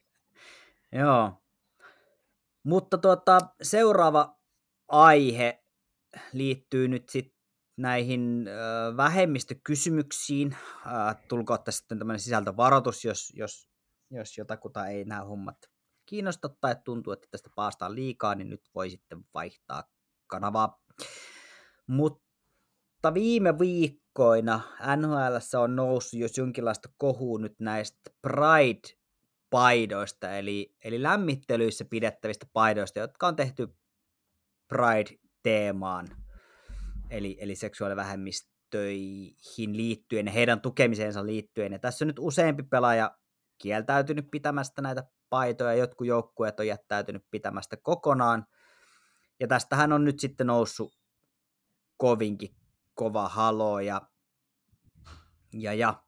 joo. Mutta tuota, seuraava aihe liittyy nyt sitten näihin äh, vähemmistökysymyksiin. Äh, tulkoon tässä sitten tämmöinen sisältövaroitus, jos, jos, jos jotakuta ei nämä hommat kiinnosta tai tuntuu, että tästä paastaan liikaa, niin nyt voi sitten vaihtaa kanavaa. Mutta viime viikkoina NHL on noussut jos jonkinlaista kohua nyt näistä Pride-paidoista, eli, eli lämmittelyissä pidettävistä paidoista, jotka on tehty Pride-teemaan eli, eli seksuaalivähemmistöihin liittyen ja heidän tukemiseensa liittyen. Ja tässä on nyt useampi pelaaja kieltäytynyt pitämästä näitä paitoja, jotkut joukkueet on jättäytynyt pitämästä kokonaan. Ja tästähän on nyt sitten noussut kovinkin kova halo ja, ja, ja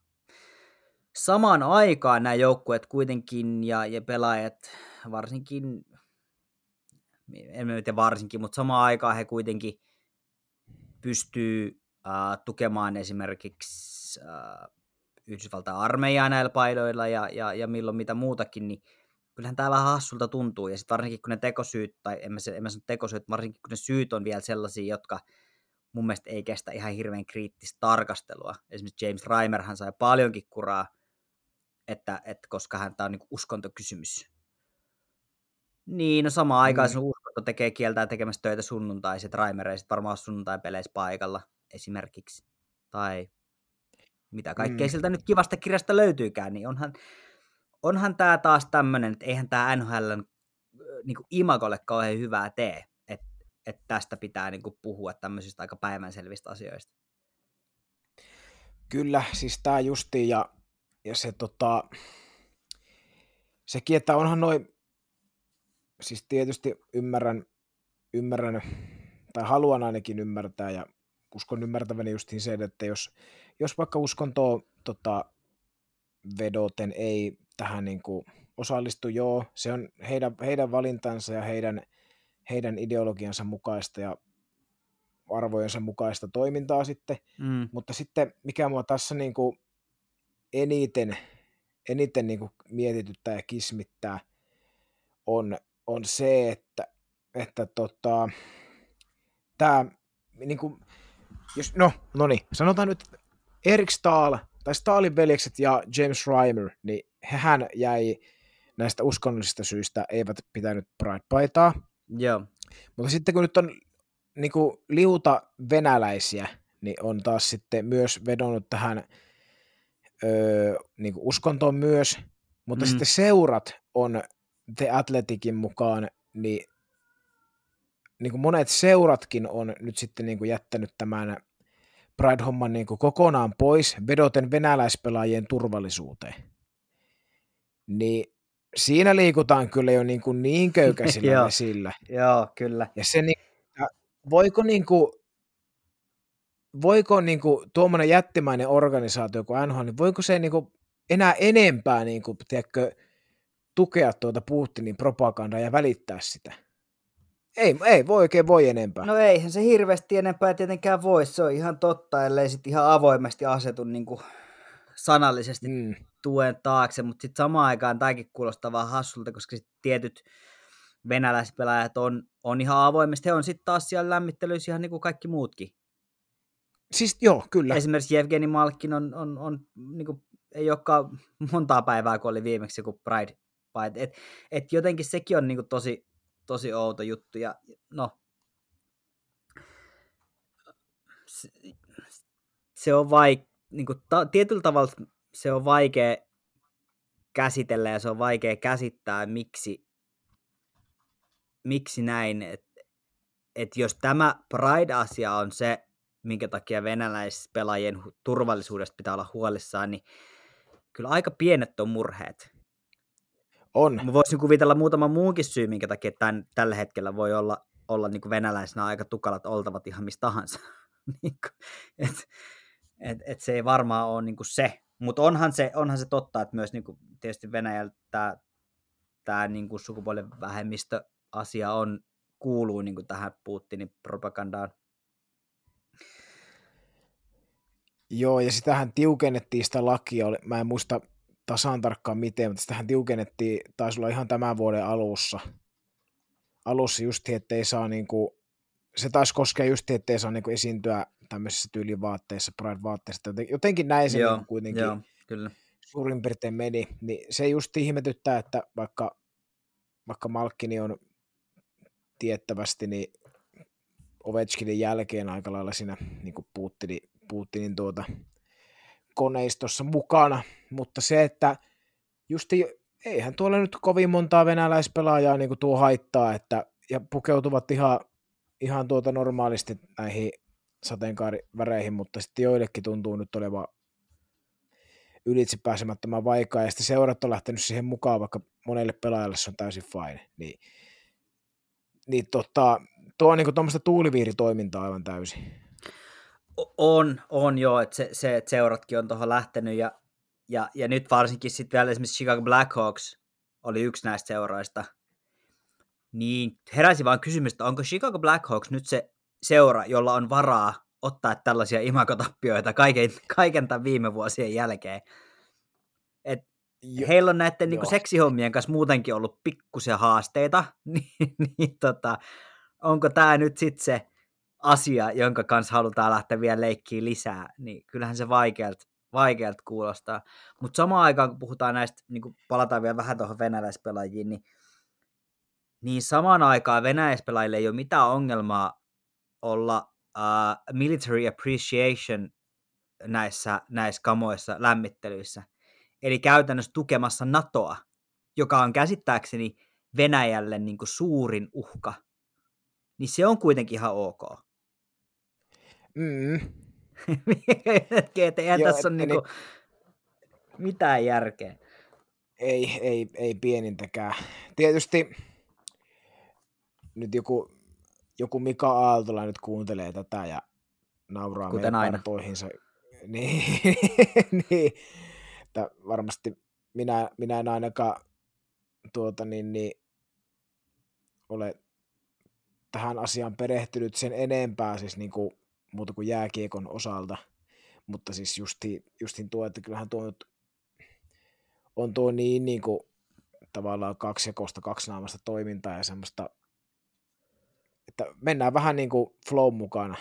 samaan aikaan nämä joukkueet kuitenkin ja, ja pelaajat varsinkin, en tiedä varsinkin, mutta samaan aikaan he kuitenkin – pystyy äh, tukemaan esimerkiksi äh, Yhdysvaltain armeijaa näillä paidoilla ja, ja, ja milloin mitä muutakin, niin kyllähän tämä vähän hassulta tuntuu. Ja sitten varsinkin kun ne tekosyyt, tai en mä, en mä sano tekosyyt, varsinkin kun ne syyt on vielä sellaisia, jotka mun mielestä ei kestä ihan hirveän kriittistä tarkastelua. Esimerkiksi James Reimerhan sai paljonkin kuraa, että, että koska hän on niin uskontokysymys. Niin, no samaan aikaan mm. uskonto tekee kieltää tekemässä töitä sunnuntaiset raimereiset varmaan sunnuntai-peleissä paikalla esimerkiksi. Tai mitä kaikkea mm. siltä nyt kivasta kirjasta löytyykään, niin onhan, onhan tämä taas tämmöinen, että eihän tämä NHL niin imagolle kauhean hyvää tee, että et tästä pitää niin kuin, puhua tämmöisistä aika päivänselvistä asioista. Kyllä, siis tämä justiin ja, ja se tota, sekin, että onhan noin siis tietysti ymmärrän, ymmärrän, tai haluan ainakin ymmärtää, ja uskon ymmärtäväni justiin sen, että jos, jos vaikka uskontoa tota, vedoten ei tähän niin kuin osallistu, joo, se on heidän, heidän valintansa ja heidän, heidän ideologiansa mukaista ja arvojensa mukaista toimintaa sitten, mm. mutta sitten mikä mua tässä niin kuin eniten, eniten niin kuin mietityttää ja kismittää, on on se, että, että tota, tämä, niin kuin, jos, no, no niin, sanotaan nyt, että Erik Stahl, tai Stahlin veljekset ja James Reimer, niin hän jäi näistä uskonnollisista syistä, eivät pitänyt Pride-paitaa. Joo. Mutta sitten kun nyt on niin kuin, liuta venäläisiä, niin on taas sitten myös vedonnut tähän öö, niin kuin uskontoon myös, mutta mm. sitten seurat on The Athleticin mukaan, niin, niin kuin monet seuratkin on nyt sitten niin kuin jättänyt tämän Pride-homman niin kuin kokonaan pois vedoten venäläispelaajien turvallisuuteen. Niin siinä liikutaan kyllä jo niin, kuin niin köykäisillä vesillä. Joo, kyllä. Ja se, niin, voiko niin kuin, voiko niin kuin, tuommoinen jättimäinen organisaatio kuin NHL, niin voiko se niin kuin, enää enempää niin kuin, tiedätkö, tukea tuota Putinin propagandaa ja välittää sitä? Ei, ei voi oikein voi enempää. No eihän se hirveästi enempää tietenkään voi, se on ihan totta, ellei sitten ihan avoimesti asetu niin kuin sanallisesti mm. tuen taakse, mutta sitten samaan aikaan tämäkin kuulostaa vähän hassulta, koska sit tietyt venäläispelaajat on, on ihan avoimesti, he on sitten taas siellä lämmittelyissä ihan niin kuin kaikki muutkin. Siis joo, kyllä. Esimerkiksi Evgeni Malkin on, on, on niin kuin, ei olekaan montaa päivää, kun oli viimeksi joku Pride Fight. Et, et jotenkin sekin on niin kuin tosi, tosi outo juttu. Ja no, se, se on vaik, niin kuin, ta, tietyllä tavalla se on vaikea käsitellä ja se on vaikea käsittää, miksi, miksi näin, että et jos tämä Pride-asia on se, minkä takia venäläispelaajien turvallisuudesta pitää olla huolissaan, niin kyllä aika pienet on murheet. On. Mä voisin kuvitella muutaman muunkin syy, minkä takia tämän, tällä hetkellä voi olla, olla niin kuin venäläisenä aika tukalat oltavat ihan mistä tahansa. Niin et, et, et se ei varmaan ole niin kuin se. Mutta onhan se, onhan se totta, että myös niin kuin tietysti Venäjällä tämä, tämä niin kuin sukupuolen vähemmistöasia on, kuuluu niin kuin tähän Putinin propagandaan. Joo, ja sitähän tiukennettiin sitä lakia, mä en muista tasan tarkkaan miten, mutta sitähän tiukennettiin, taisi olla ihan tämän vuoden alussa. Alussa just, ettei saa niinku, se taisi koskea just, ettei saa niinku esiintyä tämmöisissä tyylivaatteissa, Pride-vaatteissa. Jotenkin näin se joo, niinku kuitenkin joo, kyllä. suurin piirtein meni. Niin se just ihmetyttää, että vaikka, vaikka Malkkini on tiettävästi niin Ovechkinin jälkeen aika lailla siinä niin Putinin, Putinin tuota, koneistossa mukana, mutta se, että justi eihän tuolla nyt kovin montaa venäläispelaajaa niin tuo haittaa, että, ja pukeutuvat ihan, ihan tuota normaalisti näihin sateenkaariväreihin, mutta sitten joillekin tuntuu nyt olevan ylitse pääsemättömän vaikea, ja sitten seurat on lähtenyt siihen mukaan, vaikka monelle pelaajalle se on täysin fine, niin, niin tota, tuo on niin tuommoista tuuliviiritoimintaa aivan täysin. On, on joo, että se, se että seuratkin on tuohon lähtenyt, ja, ja, ja nyt varsinkin sitten vielä esimerkiksi Chicago Blackhawks oli yksi näistä seuroista, niin heräsi vaan kysymys, että onko Chicago Blackhawks nyt se seura, jolla on varaa ottaa tällaisia imakotappioita kaiken, kaiken tämän viime vuosien jälkeen. Et jo, heillä on näiden niin seksihommien kanssa muutenkin ollut pikkusia haasteita, niin, niin tota, onko tämä nyt sitten se asia, jonka kanssa halutaan lähteä vielä leikkiä lisää, niin kyllähän se vaikealta vaikealt kuulostaa. Mutta samaan aikaan, kun puhutaan näistä, niin kun palataan vielä vähän tuohon venäläispelaajiin, niin, niin samaan aikaan venäläispelaajille ei ole mitään ongelmaa olla uh, military appreciation näissä, näissä kamoissa, lämmittelyissä. Eli käytännössä tukemassa NATOa, joka on käsittääkseni Venäjälle niin kuin suurin uhka. Niin se on kuitenkin ihan ok. Mm. että eihän Joo, tässä ole niin niinku mitään järkeä. Ei, ei, ei pienintäkään. Tietysti nyt joku, joku Mika Aaltola nyt kuuntelee tätä ja nauraa Kuten meidän partoihinsa. Niin, niin että varmasti minä, minä en ainakaan tuota, niin, niin, ole tähän asiaan perehtynyt sen enempää, siis niin kuin muuta kuin jääkiekon osalta, mutta siis justi, justin tuo, että kyllähän tuo nyt on tuo niin, niin kuin, tavallaan kaksijakosta, kaksinaamasta toimintaa ja semmoista, että mennään vähän niin kuin flow mukana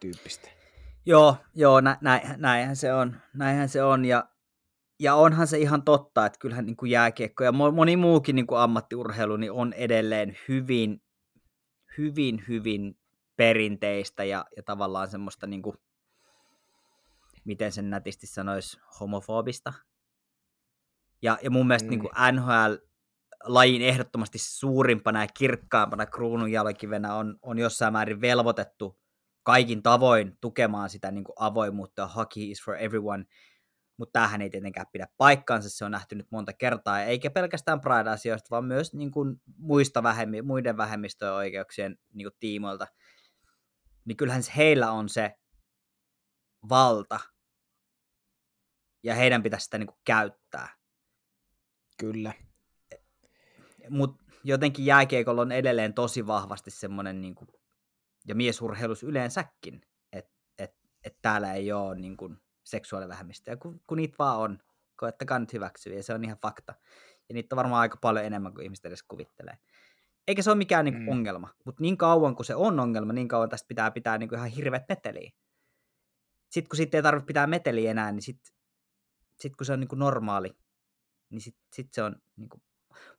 tyyppistä. Joo, joo nä, nä, näinhän se on, näinhän se on ja, ja onhan se ihan totta, että kyllähän niin kuin jääkiekko ja moni muukin niin kuin ammattiurheilu niin on edelleen hyvin, hyvin, hyvin perinteistä ja, ja tavallaan semmoista, niin kuin, miten sen nätisti sanoisi, homofobista. Ja, ja mun mielestä mm. niin kuin NHL lajin ehdottomasti suurimpana ja kirkkaampana kruununjalkivenä on, on jossain määrin velvoitettu kaikin tavoin tukemaan sitä niin kuin avoimuutta. Hockey is for everyone mutta tämähän ei tietenkään pidä paikkaansa, se on nähty nyt monta kertaa, eikä pelkästään Pride-asioista, vaan myös niin kuin muista vähemmi, muiden vähemmistöjen oikeuksien niin kuin tiimoilta. Niin kyllähän heillä on se valta, ja heidän pitäisi sitä niin kuin käyttää. Kyllä. Mutta jotenkin jääkiekolla on edelleen tosi vahvasti semmoinen, niin kuin, ja miesurheilus yleensäkin, että et, et täällä ei ole niin kuin, seksuaalivähemmistöjä, kun, kun niitä vaan on. Koettakaa nyt hyväksyä, ja se on ihan fakta. Ja niitä on varmaan aika paljon enemmän kuin ihmiset edes kuvittelee. Eikä se ole mikään niin kuin, mm. ongelma, mutta niin kauan kuin se on ongelma, niin kauan tästä pitää pitää niin kuin, ihan hirveät meteliä. Sitten kun sitten ei tarvitse pitää meteliä enää, niin sitten sit kun se on niin kuin normaali, niin sitten sit se on... Niin kuin...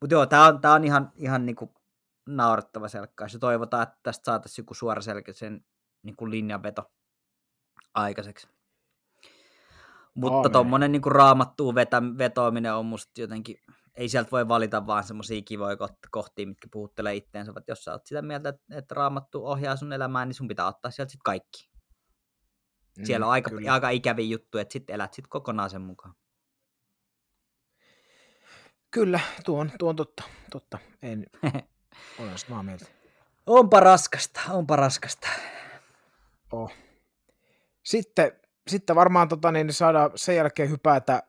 Mutta joo, tämä on, tää on ihan, ihan niin kuin naurattava selkkaus. Ja toivotaan, että tästä saataisiin joku suoraselkäisen niin kuin linjanveto aikaiseksi. Mutta tuommoinen niin raamattuun vetä, vetoaminen on musta jotenkin, ei sieltä voi valita vaan semmoisia kivoja kohtia, mitkä puhuttelee itteensä, että jos sä oot sitä mieltä, että, raamattu ohjaa sun elämään, niin sun pitää ottaa sieltä sitten kaikki. Mm, Siellä on aika, aika ikäviä juttuja, että sitten elät sitten kokonaan sen mukaan. Kyllä, tuo on, tuo on totta. totta. En, olen samaa mieltä. Onpa raskasta, onpa raskasta. Oh. Sitten sitten varmaan tota, niin saadaan sen jälkeen hypätä,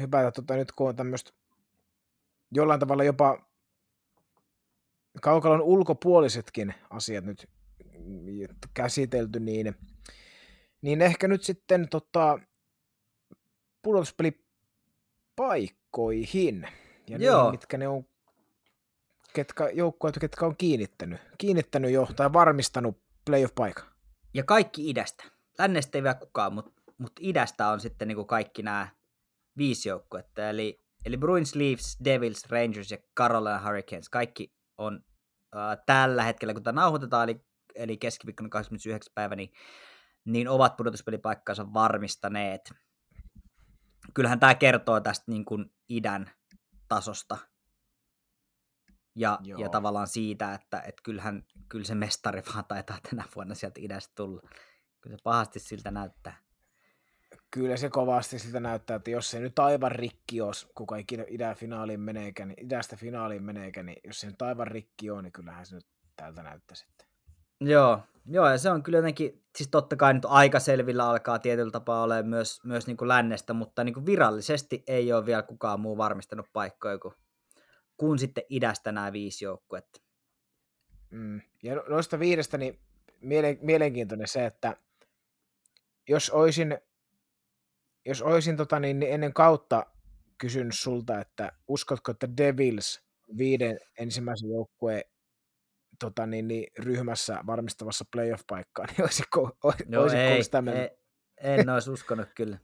hypätä tota, nyt kun on tämmöistä jollain tavalla jopa kaukalon ulkopuolisetkin asiat nyt käsitelty, niin, niin ehkä nyt sitten tota, pudotuspelipaikkoihin ja Joo. Niin, mitkä ne on ketkä, joukkueet, ketkä on kiinnittänyt, kiinnittänyt jo tai varmistanut playoff-paikan. Ja kaikki idästä lännestä ei vielä kukaan, mutta mut idästä on sitten niin kuin kaikki nämä viisi joukkuetta, eli, eli Bruins, Leafs, Devils, Rangers ja Carolina Hurricanes, kaikki on äh, tällä hetkellä, kun tämä nauhoitetaan, eli, eli keskiviikkona 29. päivä, niin, niin ovat pudotuspelipaikkansa varmistaneet. Kyllähän tämä kertoo tästä niin kuin idän tasosta ja, ja tavallaan siitä, että et kyllähän kyllä se mestari vaan taitaa tänä vuonna sieltä idästä tulla. Kyllä se pahasti siltä näyttää. Kyllä se kovasti siltä näyttää, että jos se nyt aivan rikki olisi, kuka ikinä idän finaaliin meneekään, niin idästä finaaliin meneekään, niin jos se nyt aivan rikki on, niin kyllähän se nyt tältä näyttää sitten. Joo, joo, ja se on kyllä jotenkin, siis totta kai nyt aika selvillä alkaa tietyllä tapaa olla myös, myös niin kuin lännestä, mutta niin kuin virallisesti ei ole vielä kukaan muu varmistanut paikkoja kuin, kuin sitten idästä nämä viisi joukkuetta. Mm. Ja no, noista viidestä, niin mielenkiintoinen se, että jos olisin, jos olisin tota, niin, niin ennen kautta kysynyt sulta, että uskotko, että Devils viiden ensimmäisen joukkueen tota, niin, niin, ryhmässä varmistavassa playoff-paikkaa, niin olisiko, no ei, sitä ei, en olisi uskonut kyllä.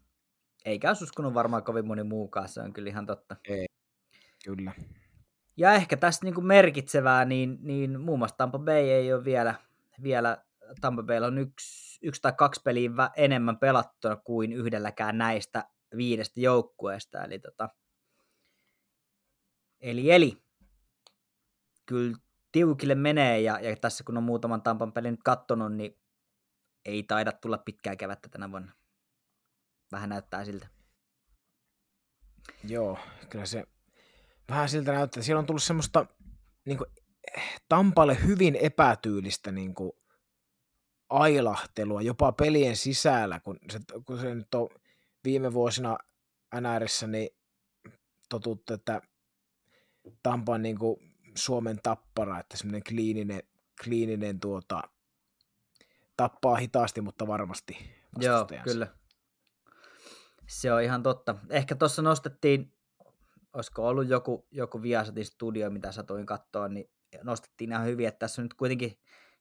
Eikä olisi uskonut varmaan kovin moni muukaan, se on kyllä ihan totta. Ei, kyllä. Ja ehkä tästä niin merkitsevää, niin, niin muun muassa Tampa Bay ei ole vielä, vielä Tampa Baylla on yksi, yksi tai kaksi peliä enemmän pelattuna kuin yhdelläkään näistä viidestä joukkueesta. Eli, tota, eli, eli kyllä tiukille menee, ja, ja tässä kun on muutaman Tampan pelin nyt kattonut, niin ei taida tulla pitkää kevättä tänä vuonna. Vähän näyttää siltä. Joo, kyllä se vähän siltä näyttää. Siellä on tullut semmoista niin kuin, Tampalle hyvin epätyylistä niin kuin, ailahtelua jopa pelien sisällä, kun se, kun se nyt on viime vuosina NRissä niin totuttu, että Tampa on niin kuin Suomen tappara, että semmoinen kliininen, kliininen tuota, tappaa hitaasti, mutta varmasti Joo, kyllä. Se on ihan totta. Ehkä tuossa nostettiin, olisiko ollut joku, joku Viasatin studio, mitä satuin katsoa, niin nostettiin ihan hyvin, että tässä on nyt kuitenkin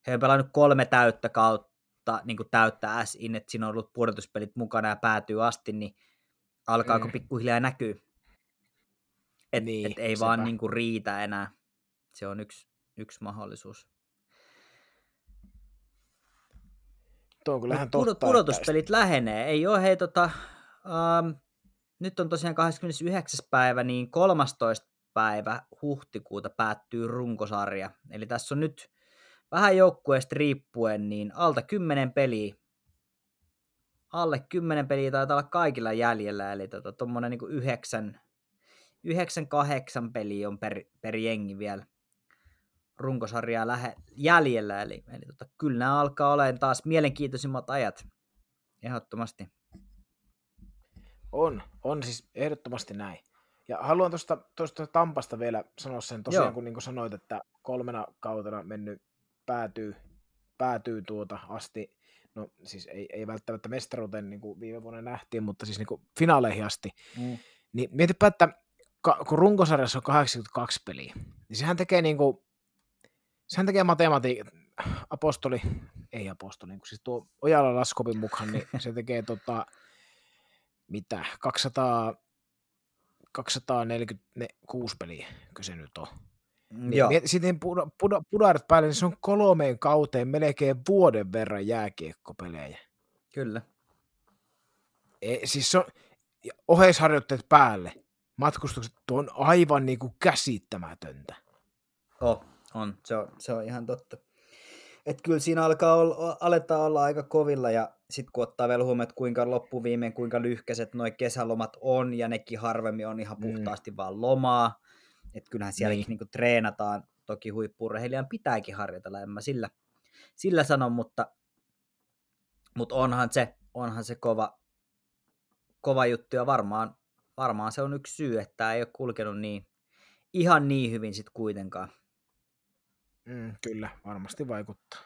he on pelannut kolme täyttä kautta, niin kuin täyttä S-in, että siinä on ollut pudotuspelit mukana ja päätyy asti, niin alkaako mm. pikkuhiljaa näkyy. Että niin, et ei sepä. vaan niin kuin riitä enää. Se on yksi, yksi mahdollisuus. Tuo on kyllähän totta. Pudotuspelit että... lähenee. Ei ole hei tota, um, nyt on tosiaan 29. päivä, niin 13. päivä huhtikuuta päättyy runkosarja. Eli tässä on nyt vähän joukkueesta riippuen, niin alta 10 peliä. Alle 10 peliä taitaa olla kaikilla jäljellä, eli tuommoinen tota, niin 9, 9, 8 peliä on per, per jengi vielä runkosarjaa lähe, jäljellä, eli, eli tota, kyllä nämä alkaa olemaan taas mielenkiintoisimmat ajat ehdottomasti. On, on siis ehdottomasti näin. Ja haluan tuosta, tuosta Tampasta vielä sanoa sen, tosiaan Joo. kun niin kuin sanoit, että kolmena kautena mennyt päätyy, päätyy tuota asti, no siis ei, ei välttämättä mestaruuteen niin kuin viime vuonna nähtiin, mutta siis niin kuin finaaleihin asti, mm. niin mietipä, että kun runkosarjassa on 82 peliä, niin sehän tekee niin kuin, sehän tekee matematiikka, apostoli, ei apostoli, niin siis tuo Ojala Laskopin mukaan, niin se tekee tota, mitä, 200, 246 peliä, kun se nyt on. Mm, niin, sitten puda, puda, pudarit päälle, niin se on kolmeen kauteen melkein vuoden verran jääkiekkopelejä. Kyllä. E, siis se on oheisharjoitteet päälle. Matkustukset on aivan niin kuin käsittämätöntä. Oh, on. Se on, se on ihan totta. Et kyllä siinä alkaa olla, aletaan olla aika kovilla ja sitten kun ottaa vielä huomioon, että kuinka loppuviimeen, kuinka lyhkäiset nuo kesälomat on ja nekin harvemmin on ihan mm. puhtaasti mm. vaan lomaa. Että kyllähän sielläkin niin. niinku treenataan. Toki huippurheilijan pitääkin harjoitella, en mä sillä, sillä sano, mutta, mutta onhan se, onhan se kova, kova juttu ja varmaan, varmaan se on yksi syy, että tämä ei ole kulkenut niin, ihan niin hyvin sitten kuitenkaan. Mm, kyllä, varmasti vaikuttaa.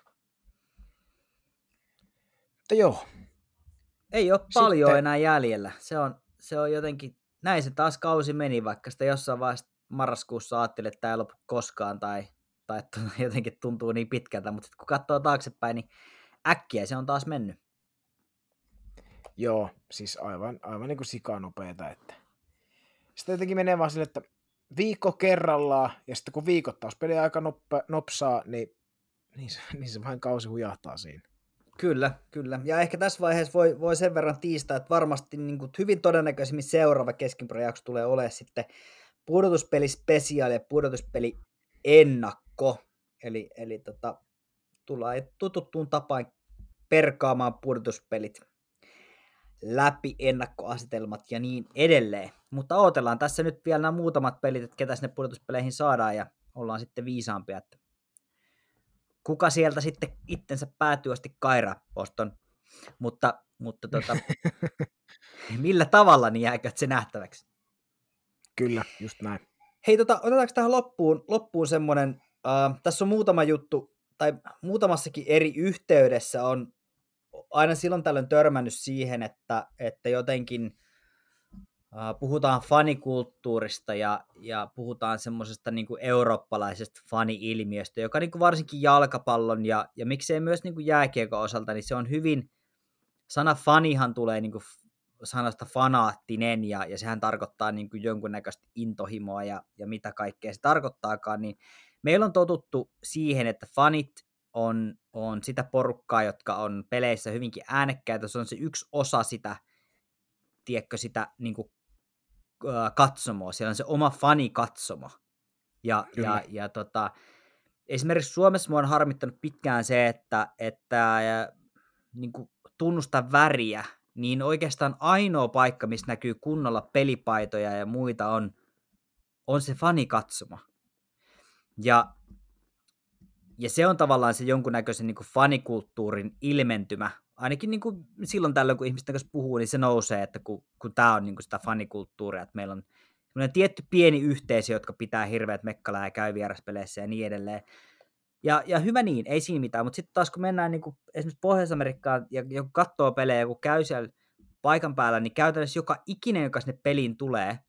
Mutta joo. Ei ole Sitten... paljon enää jäljellä. Se on, se on jotenkin, näin se taas kausi meni, vaikka sitä jossain vaiheessa marraskuussa ajattelin, että tämä ei lopu koskaan tai, tai että jotenkin tuntuu niin pitkältä, mutta sitten kun katsoo taaksepäin, niin äkkiä se on taas mennyt. Joo, siis aivan, aivan niin kuin sikanopeeta, että sitten jotenkin menee vaan sille, että viikko kerrallaan, ja sitten kun viikot taas aika noppa, nopsaa, niin, niin, se, niin se vain kausi hujahtaa siinä. Kyllä, kyllä. Ja ehkä tässä vaiheessa voi, voi sen verran tiistaa, että varmasti niin kuin hyvin todennäköisemmin seuraava keskiprojakso tulee olemaan sitten pudotuspelispesiaali ja pudotuspeli ennakko. Eli, eli tota, tullaan tututtuun tapaan perkaamaan pudotuspelit läpi ennakkoasetelmat ja niin edelleen. Mutta odotellaan tässä nyt vielä nämä muutamat pelit, että ketä sinne pudotuspeleihin saadaan ja ollaan sitten viisaampia, että kuka sieltä sitten itsensä päätyvästi kairaa Boston. Mutta, mutta tota, millä tavalla, niin jääkö se nähtäväksi. Kyllä, just näin. Hei, tota, otetaanko tähän loppuun, loppuun semmoinen, uh, tässä on muutama juttu, tai muutamassakin eri yhteydessä on aina silloin tällöin törmännyt siihen, että, että jotenkin uh, puhutaan fanikulttuurista ja, ja puhutaan semmoisesta niin eurooppalaisesta fani-ilmiöstä, joka niin kuin varsinkin jalkapallon ja, ja miksei myös niin kuin jääkiekon osalta, niin se on hyvin, sana fanihan tulee niin kuin sanasta fanaattinen ja, ja sehän tarkoittaa niin kuin jonkunnäköistä intohimoa ja, ja mitä kaikkea se tarkoittaakaan, niin meillä on totuttu siihen, että fanit on, on sitä porukkaa, jotka on peleissä hyvinkin äänekkäitä, se on se yksi osa sitä, tiedätkö, sitä niin kuin, äh, katsomoa, siellä on se oma fanikatsomo. Ja, ja, ja tota, esimerkiksi Suomessa mua on harmittanut pitkään se, että, että äh, niin kuin tunnusta väriä, niin oikeastaan ainoa paikka, missä näkyy kunnolla pelipaitoja ja muita on, on se fanikatsoma. Ja ja se on tavallaan se jonkunnäköisen niin kuin fanikulttuurin ilmentymä. Ainakin niin kuin silloin tällöin, kun ihmisten kanssa puhuu, niin se nousee, että kun, kun tämä on niin kuin sitä fanikulttuuria, että meillä on tietty pieni yhteisö, jotka pitää hirveät mekkalaa ja käy vieraspeleissä ja niin edelleen. Ja, ja hyvä niin, ei siinä mitään, mutta sitten taas kun mennään niin kuin esimerkiksi Pohjois-Amerikkaan ja joku katsoo pelejä, joku käy siellä paikan päällä, niin käytännössä joka ikinen, joka sinne peliin tulee,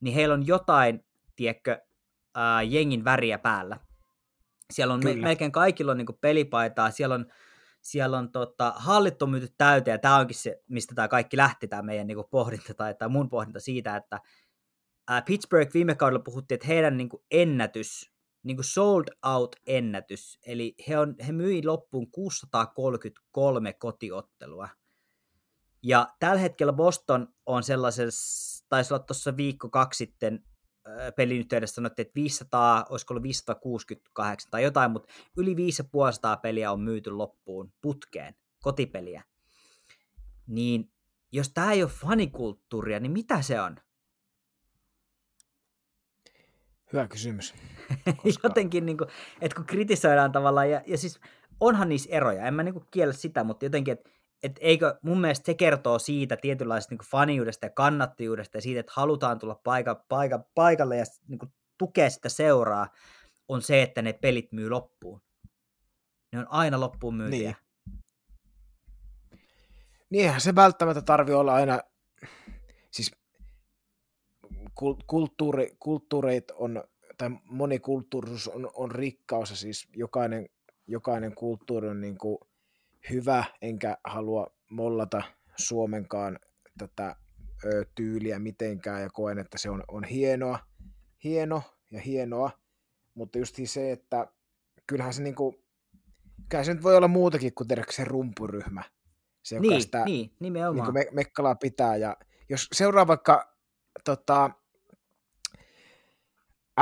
niin heillä on jotain, tiedätkö, ää, jengin väriä päällä. Siellä on Kyllä. melkein kaikilla on niin pelipaitaa, siellä on, siellä on tota, hallit on myyty täyteen, ja tämä onkin se, mistä tämä kaikki lähti, tämä meidän niin pohdinta, tai, tai mun pohdinta siitä, että ää, Pittsburgh viime kaudella puhuttiin, että heidän niin ennätys, niin kuin sold out ennätys, eli he, on, he myi loppuun 633 kotiottelua. Ja tällä hetkellä Boston on sellaisessa, taisi olla tuossa viikko kaksi sitten, pelin yhteydessä sanottiin, että 500, olisiko ollut 568 tai jotain, mutta yli 550 peliä on myyty loppuun putkeen, kotipeliä. Niin jos tämä ei ole fanikulttuuria, niin mitä se on? Hyvä kysymys. Koska... jotenkin, niin kuin, että kun kritisoidaan tavallaan, ja, ja siis onhan niissä eroja, en mä niin kuin kiellä sitä, mutta jotenkin, että et eikö mun mielestä se kertoo siitä tietynlaisesta niin faniudesta ja kannattajuudesta ja siitä, että halutaan tulla paika, paika, paikalle ja niin kuin, tukea sitä seuraa, on se, että ne pelit myy loppuun. Ne on aina loppuun myytiä. Niin. Niinhän se välttämättä tarvi olla aina, siis kulttuuri, kulttuureit on, tai monikulttuurisuus on, on rikkaus ja siis jokainen, jokainen kulttuuri on niin kuin hyvä, enkä halua mollata Suomenkaan tätä ö, tyyliä mitenkään ja koen, että se on, on hienoa, hieno ja hienoa, mutta just se, että kyllähän se niinku, kyllähän se nyt voi olla muutakin kuin tiedätkö se rumpuryhmä. Se, joka niin, sitä niin, nimenomaan. Niin me, mekkalaa pitää. Ja jos seuraa vaikka tota,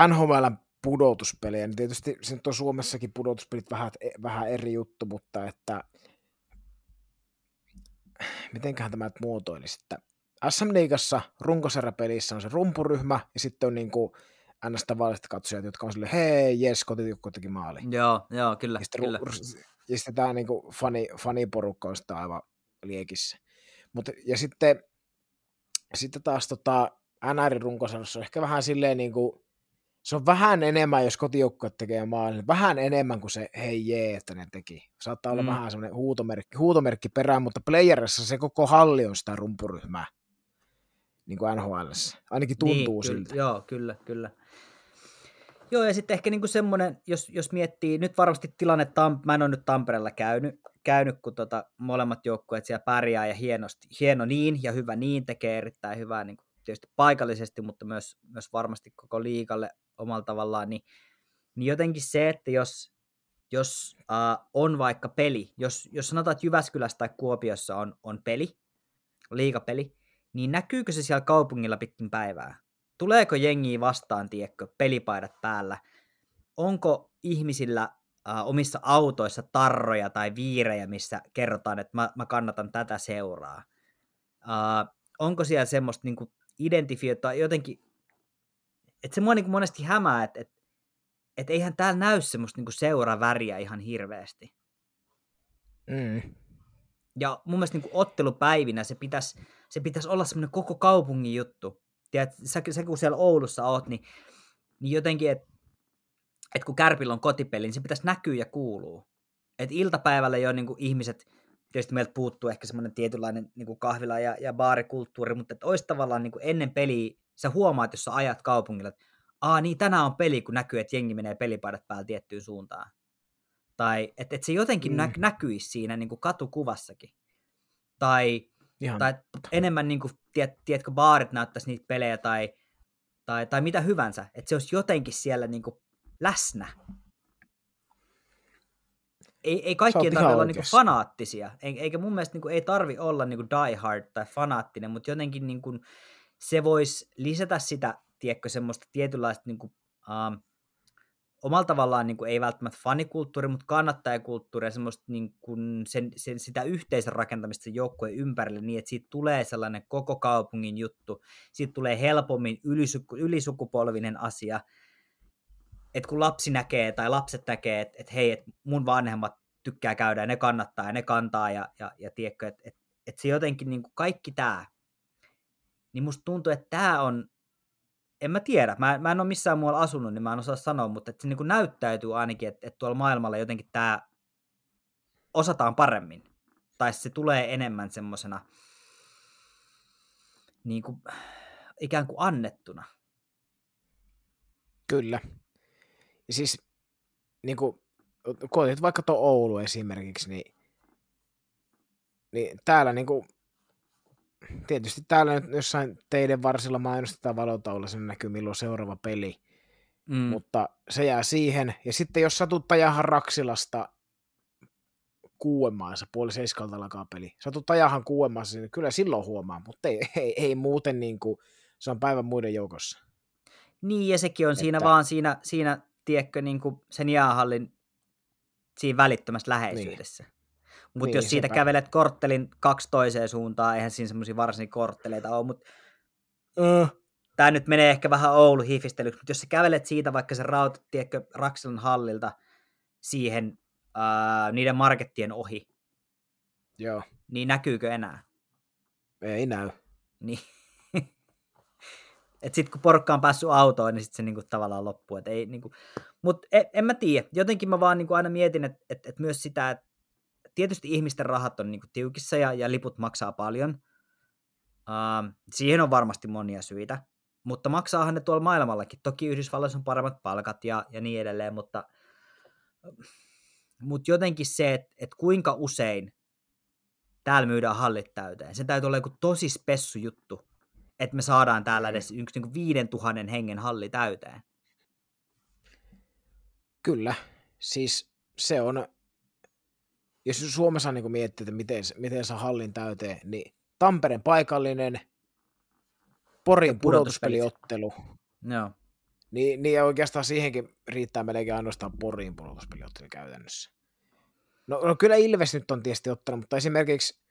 NHL pudotuspelejä, niin tietysti se on Suomessakin pudotuspelit vähän, vähän eri juttu, mutta että mitenköhän tämä nyt muotoilisi, että SM Liigassa runkosarjapelissä on se rumpuryhmä ja sitten on niinku ns. tavalliset katsojat, jotka on silleen, hei, jes, kotitikko teki maali. Joo, joo, kyllä. Ja sitten, kyllä. ja sitten tämä niinku fani, faniporukka on sitten aivan liekissä. Mut, ja sitten, sitten taas tota, NR runkosarjassa on ehkä vähän silleen niinku, se on vähän enemmän, jos kotijoukkue tekee maalin, vähän enemmän kuin se hei jee, että ne teki. Saattaa olla mm. vähän semmoinen huutomerkki, huutomerkki perään, mutta playerissa se koko halli on sitä rumpuryhmää, niin kuin NHL. Ainakin tuntuu niin, siltä. Kyllä, joo, kyllä, kyllä. Joo, ja sitten ehkä niinku semmoinen, jos, jos miettii, nyt varmasti tilanne, Tam, mä en ole nyt Tampereella käynyt, käynyt kun tota, molemmat joukkueet siellä pärjää ja hienosti, hieno niin ja hyvä niin, tekee erittäin hyvää niin tietysti paikallisesti, mutta myös, myös varmasti koko liikalle omalla tavallaan, niin, niin jotenkin se, että jos, jos uh, on vaikka peli, jos, jos sanotaan, että Jyväskylässä tai Kuopiossa on, on peli, liikapeli, niin näkyykö se siellä kaupungilla pitkin päivää? Tuleeko jengiä vastaan, tiekko, pelipaidat päällä? Onko ihmisillä uh, omissa autoissa tarroja tai viirejä, missä kerrotaan, että mä, mä kannatan tätä seuraa? Uh, onko siellä semmoista niin identifioitua jotenkin että se mua niin kuin monesti hämää, että, että, että eihän täällä näy semmoista niin seuraväriä ihan hirveästi. Mm. Ja mun mielestä niin kuin ottelupäivinä se pitäisi, se pitäisi olla semmoinen koko kaupungin juttu. Tiedät, sä, sä kun siellä Oulussa oot, niin, niin jotenkin, että et kun Kärpillä on kotipeli, niin se pitäisi näkyä ja kuuluu. Et iltapäivällä jo niin kuin ihmiset, tietysti meiltä puuttuu ehkä semmoinen tietynlainen niin kuin kahvila- ja, ja baarikulttuuri, mutta että olisi tavallaan niin kuin ennen peliä sä huomaat, jos sä ajat kaupungilla, että Aa, niin tänään on peli, kun näkyy, että jengi menee pelipaidat päällä tiettyyn suuntaan. Tai että et se jotenkin mm. nä- näkyisi siinä niin kuin katukuvassakin. Tai, Ihan. tai enemmän, niin kuin, tiet, tiedätkö, baarit näyttäisi niitä pelejä tai, tai, tai mitä hyvänsä. Että se olisi jotenkin siellä niin kuin läsnä. Ei, ei kaikkien tarvitse olla niin fanaattisia. Eikä mun mielestä niin kuin, ei tarvi olla niin kuin die hard tai fanaattinen, mutta jotenkin niin kuin, se voisi lisätä sitä, tiedätkö, semmoista tietynlaista niin kuin, um, omalla tavallaan niin kuin, ei välttämättä fanikulttuuri, mutta kannattajakulttuuri ja semmoista niin kuin, sen, sen, sitä yhteisön rakentamista joukkueen ympärille niin, että siitä tulee sellainen koko kaupungin juttu, siitä tulee helpommin ylisuku, ylisukupolvinen asia, että kun lapsi näkee tai lapset näkee, että, että hei, että mun vanhemmat tykkää käydä ja ne kannattaa ja ne kantaa ja, ja, ja tiedätkö, että, että, että se jotenkin niin kuin kaikki tämä, niin musta tuntuu, että tämä on, en mä tiedä, mä, mä en ole missään muualla asunut, niin mä en osaa sanoa, mutta että se niin kuin näyttäytyy ainakin, että, että tuolla maailmalla jotenkin tämä osataan paremmin. Tai se tulee enemmän semmoisena niin ikään kuin annettuna. Kyllä. Siis, niin kuin, kun otit vaikka tuo Oulu esimerkiksi, niin, niin täällä niin kuin, tietysti täällä nyt jossain teidän varsilla mainostetaan valotaululla, sen näkyy milloin seuraava peli. Mm. Mutta se jää siihen. Ja sitten jos satut ajahan Raksilasta kuuemaansa, puoli seiskalta alkaa peli. Satut ajahan kuuemaansa, niin kyllä silloin huomaa, mutta ei, ei, ei muuten niin kuin, se on päivän muiden joukossa. Niin, ja sekin on että... siinä vaan siinä, siinä tiedätkö, niin kuin sen jäähallin siinä välittömässä läheisyydessä. Niin. Mutta niin, jos siitä sepä. kävelet korttelin kaksi toiseen suuntaan, eihän siinä semmoisia varsinaisia kortteleita ole, mutta uh, tämä nyt menee ehkä vähän Oulu hifistelyksi, mutta jos sä kävelet siitä vaikka se raut, tiedätkö, Rakselan hallilta siihen uh, niiden markettien ohi, Joo. niin näkyykö enää? Ei näy. Niin. Että sitten kun porukka on päässyt autoon, niin sitten se niinku tavallaan loppuu. Et ei, niinku... Mutta en, en, mä tiedä. Jotenkin mä vaan niinku aina mietin, että et, et myös sitä, että tietysti ihmisten rahat on niinku tiukissa ja, ja liput maksaa paljon. Uh, siihen on varmasti monia syitä. Mutta maksaahan ne tuolla maailmallakin. Toki Yhdysvalloissa on paremmat palkat ja, ja niin edelleen, mutta, mutta jotenkin se, että, että kuinka usein täällä myydään hallit täyteen. Se täytyy olla joku tosi spessu juttu, että me saadaan täällä edes yksi niin viiden tuhannen hengen halli täyteen. Kyllä, siis se on, jos Suomessa niin miettii, että miten, miten saa hallin täyteen, niin Tampereen paikallinen, Porin pudotuspeliottelu. Joo. Niin, niin oikeastaan siihenkin riittää melkein ainoastaan Porin pudotuspeliottelu käytännössä. No, no, kyllä Ilves nyt on tietysti ottanut, mutta esimerkiksi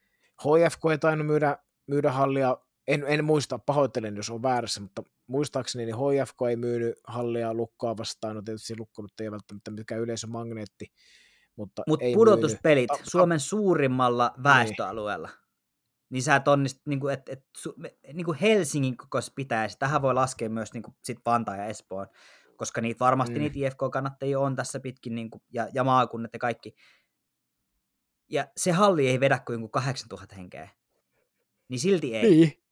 HFK ei tainnut myydä, myydä hallia, en, en muista, pahoittelen jos on väärässä, mutta muistaakseni niin HFK ei myynyt hallia lukkoa vastaan, no tietysti lukko nyt ei välttämättä mikään yleisömagneetti, mutta Mut pudotuspelit myynyt. Suomen suurimmalla niin. väestöalueella. Niin niin sä et onnist, niin kuin, et, et, su, niin kuin Helsingin kokos pitäisi, tähän voi laskea myös niin kuin, sit Vantaa ja Espoon, koska niitä varmasti mm. niitä IFK-kannattajia on tässä pitkin, niin kuin, ja, ja maakunnat ja kaikki. Ja se halli ei vedä kuin 8000 henkeä. Niin silti ei. Niin.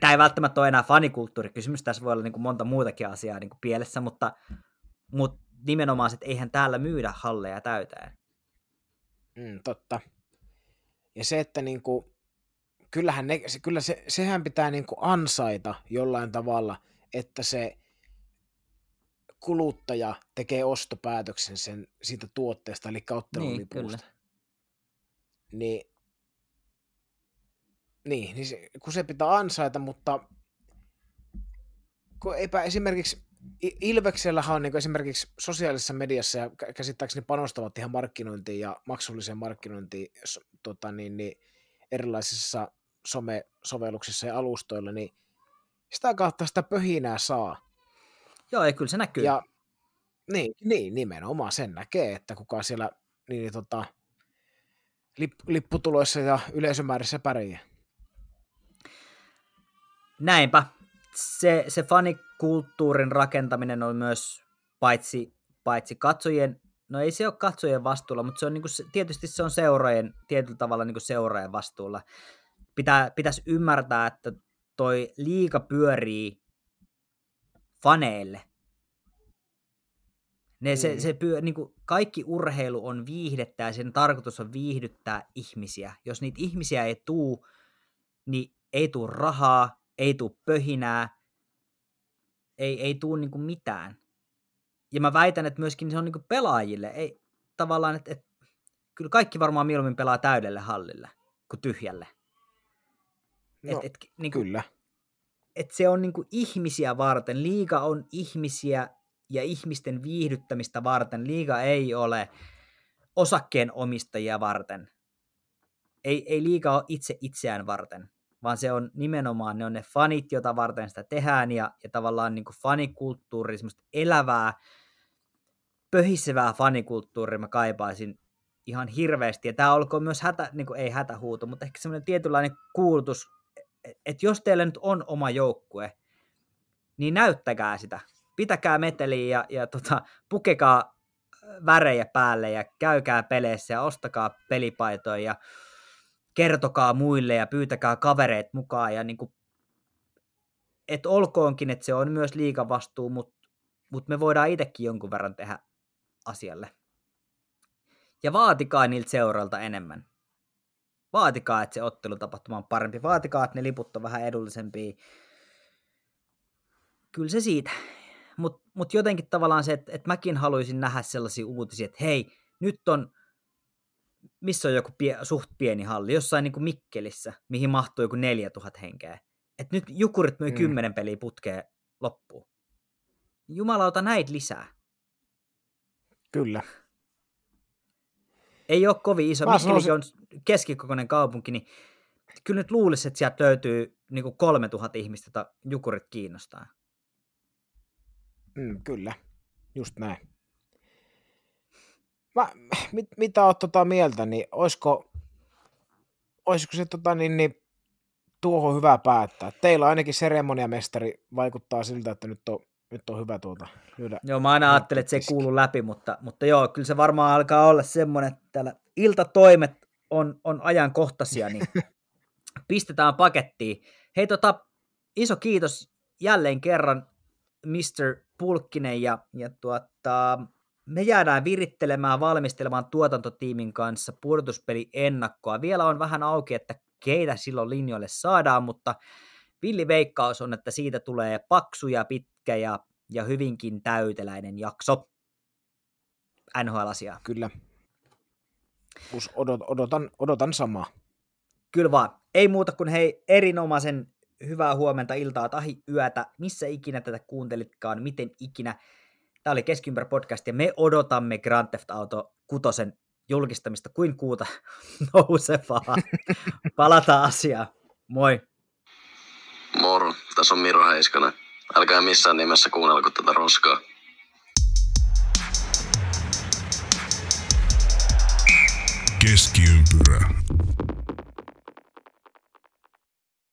Tämä ei välttämättä ole enää fanikulttuurikysymys, tässä voi olla niin kuin monta muutakin asiaa niin kuin pielessä, mutta, mutta nimenomaan, että eihän täällä myydä halleja täyteen. Mm, totta. Ja se, että niin kuin, kyllähän ne, se, kyllä se, sehän pitää niin kuin ansaita jollain tavalla, että se kuluttaja tekee ostopäätöksen sen, siitä tuotteesta, eli ottelulipusta. Niin, niin, niin, niin se, kun se pitää ansaita, mutta kun eipä esimerkiksi Ilveksellähän on niin esimerkiksi sosiaalisessa mediassa ja käsittääkseni panostavat ihan markkinointiin ja maksulliseen markkinointiin tota niin, niin erilaisissa somesovelluksissa ja alustoilla, niin sitä kautta sitä pöhinää saa. Joo, ja kyllä se näkyy. Ja, niin, niin, nimenomaan sen näkee, että kuka siellä niin, niin tota, lip, lipputuloissa ja yleisömäärissä pärjää. Näinpä. Se, se fanikulttuurin rakentaminen on myös paitsi, paitsi katsojien no ei se ole katsojien vastuulla, mutta se on niinku, tietysti se on seurojen, tietyllä tavalla niinku seurojen vastuulla. Pitää, pitäisi ymmärtää, että toi liika pyörii faneille. Ne, mm. se, se pyö, niin kuin kaikki urheilu on viihdettä ja sen tarkoitus on viihdyttää ihmisiä. Jos niitä ihmisiä ei tuu, niin ei tuu rahaa, ei tuu pöhinää, ei, ei tuu niin kuin mitään ja mä väitän, että myöskin se on niin pelaajille, ei tavallaan, että, että kyllä kaikki varmaan mieluummin pelaa täydelle hallille kuin tyhjälle. No, et, et, niin kuin, kyllä. Et se on niin kuin ihmisiä varten. Liiga on ihmisiä ja ihmisten viihdyttämistä varten. Liiga ei ole osakkeen omistajia varten. Ei, ei liiga ole itse itseään varten, vaan se on nimenomaan, ne on ne fanit, jota varten sitä tehdään, ja, ja tavallaan niin kuin fanikulttuuri, semmoista elävää, pöhisevää fanikulttuuria mä kaipaisin ihan hirveästi. Ja tämä olkoon myös hätä, niin kuin ei hätähuuto, mutta ehkä semmoinen tietynlainen kuulutus, että jos teillä nyt on oma joukkue, niin näyttäkää sitä. Pitäkää meteliä ja, ja tota, pukekaa värejä päälle ja käykää peleissä ja ostakaa pelipaitoja ja kertokaa muille ja pyytäkää kavereet mukaan ja niin kuin, et olkoonkin, että se on myös liikavastuu, mutta mut me voidaan itsekin jonkun verran tehdä asialle. Ja vaatikaa niiltä seuralta enemmän. Vaatikaa, että se ottelutapahtuma on parempi. Vaatikaa, että ne liput on vähän edullisempia. Kyllä se siitä. Mutta mut jotenkin tavallaan se, että, että mäkin haluaisin nähdä sellaisia uutisia, että hei, nyt on, missä on joku pie, suht pieni halli, jossain niin kuin Mikkelissä, mihin mahtuu joku 4000 henkeä. Että nyt Jukurit myy mm. 10 peliä putkeen loppuun. Jumalauta näitä lisää. Kyllä. Ei ole kovin iso. Mikkelikin on keskikokoinen kaupunki, niin kyllä nyt luulisi, että sieltä löytyy niin kuin 3000 ihmistä, jota jukurit kiinnostaa. Mm, kyllä, just näin. Mä, mit, mitä oot tota mieltä, niin olisiko, olisiko se tota, niin, niin, tuohon hyvä päättää? Teillä ainakin seremoniamestari vaikuttaa siltä, että nyt on, nyt on hyvä tuota lyödä. Joo, mä aina ajattelin, että se ei kuulu läpi, mutta, mutta joo, kyllä se varmaan alkaa olla semmoinen, että täällä iltatoimet on, on ajankohtaisia, niin pistetään pakettiin. Hei tota, iso kiitos jälleen kerran Mr. Pulkkinen ja, ja tuota, me jäädään virittelemään, valmistelemaan tuotantotiimin kanssa pudotuspeli ennakkoa. Vielä on vähän auki, että keitä silloin linjoille saadaan, mutta villi veikkaus on, että siitä tulee paksu ja pitkä ja, ja hyvinkin täyteläinen jakso NHL-asiaa. Kyllä. Odot, odotan, odotan samaa. Kyllä vaan. Ei muuta kuin hei erinomaisen hyvää huomenta, iltaa tai yötä, missä ikinä tätä kuuntelitkaan, miten ikinä. Tämä oli Keskiympär podcast ja me odotamme Grand Theft Auto kutosen julkistamista kuin kuuta nousevaa. Palataan asiaan. Moi. Moro, tässä on Miro Heiskanen. Älkää missään nimessä kuunnelko tätä roskaa. Keskiympyrä.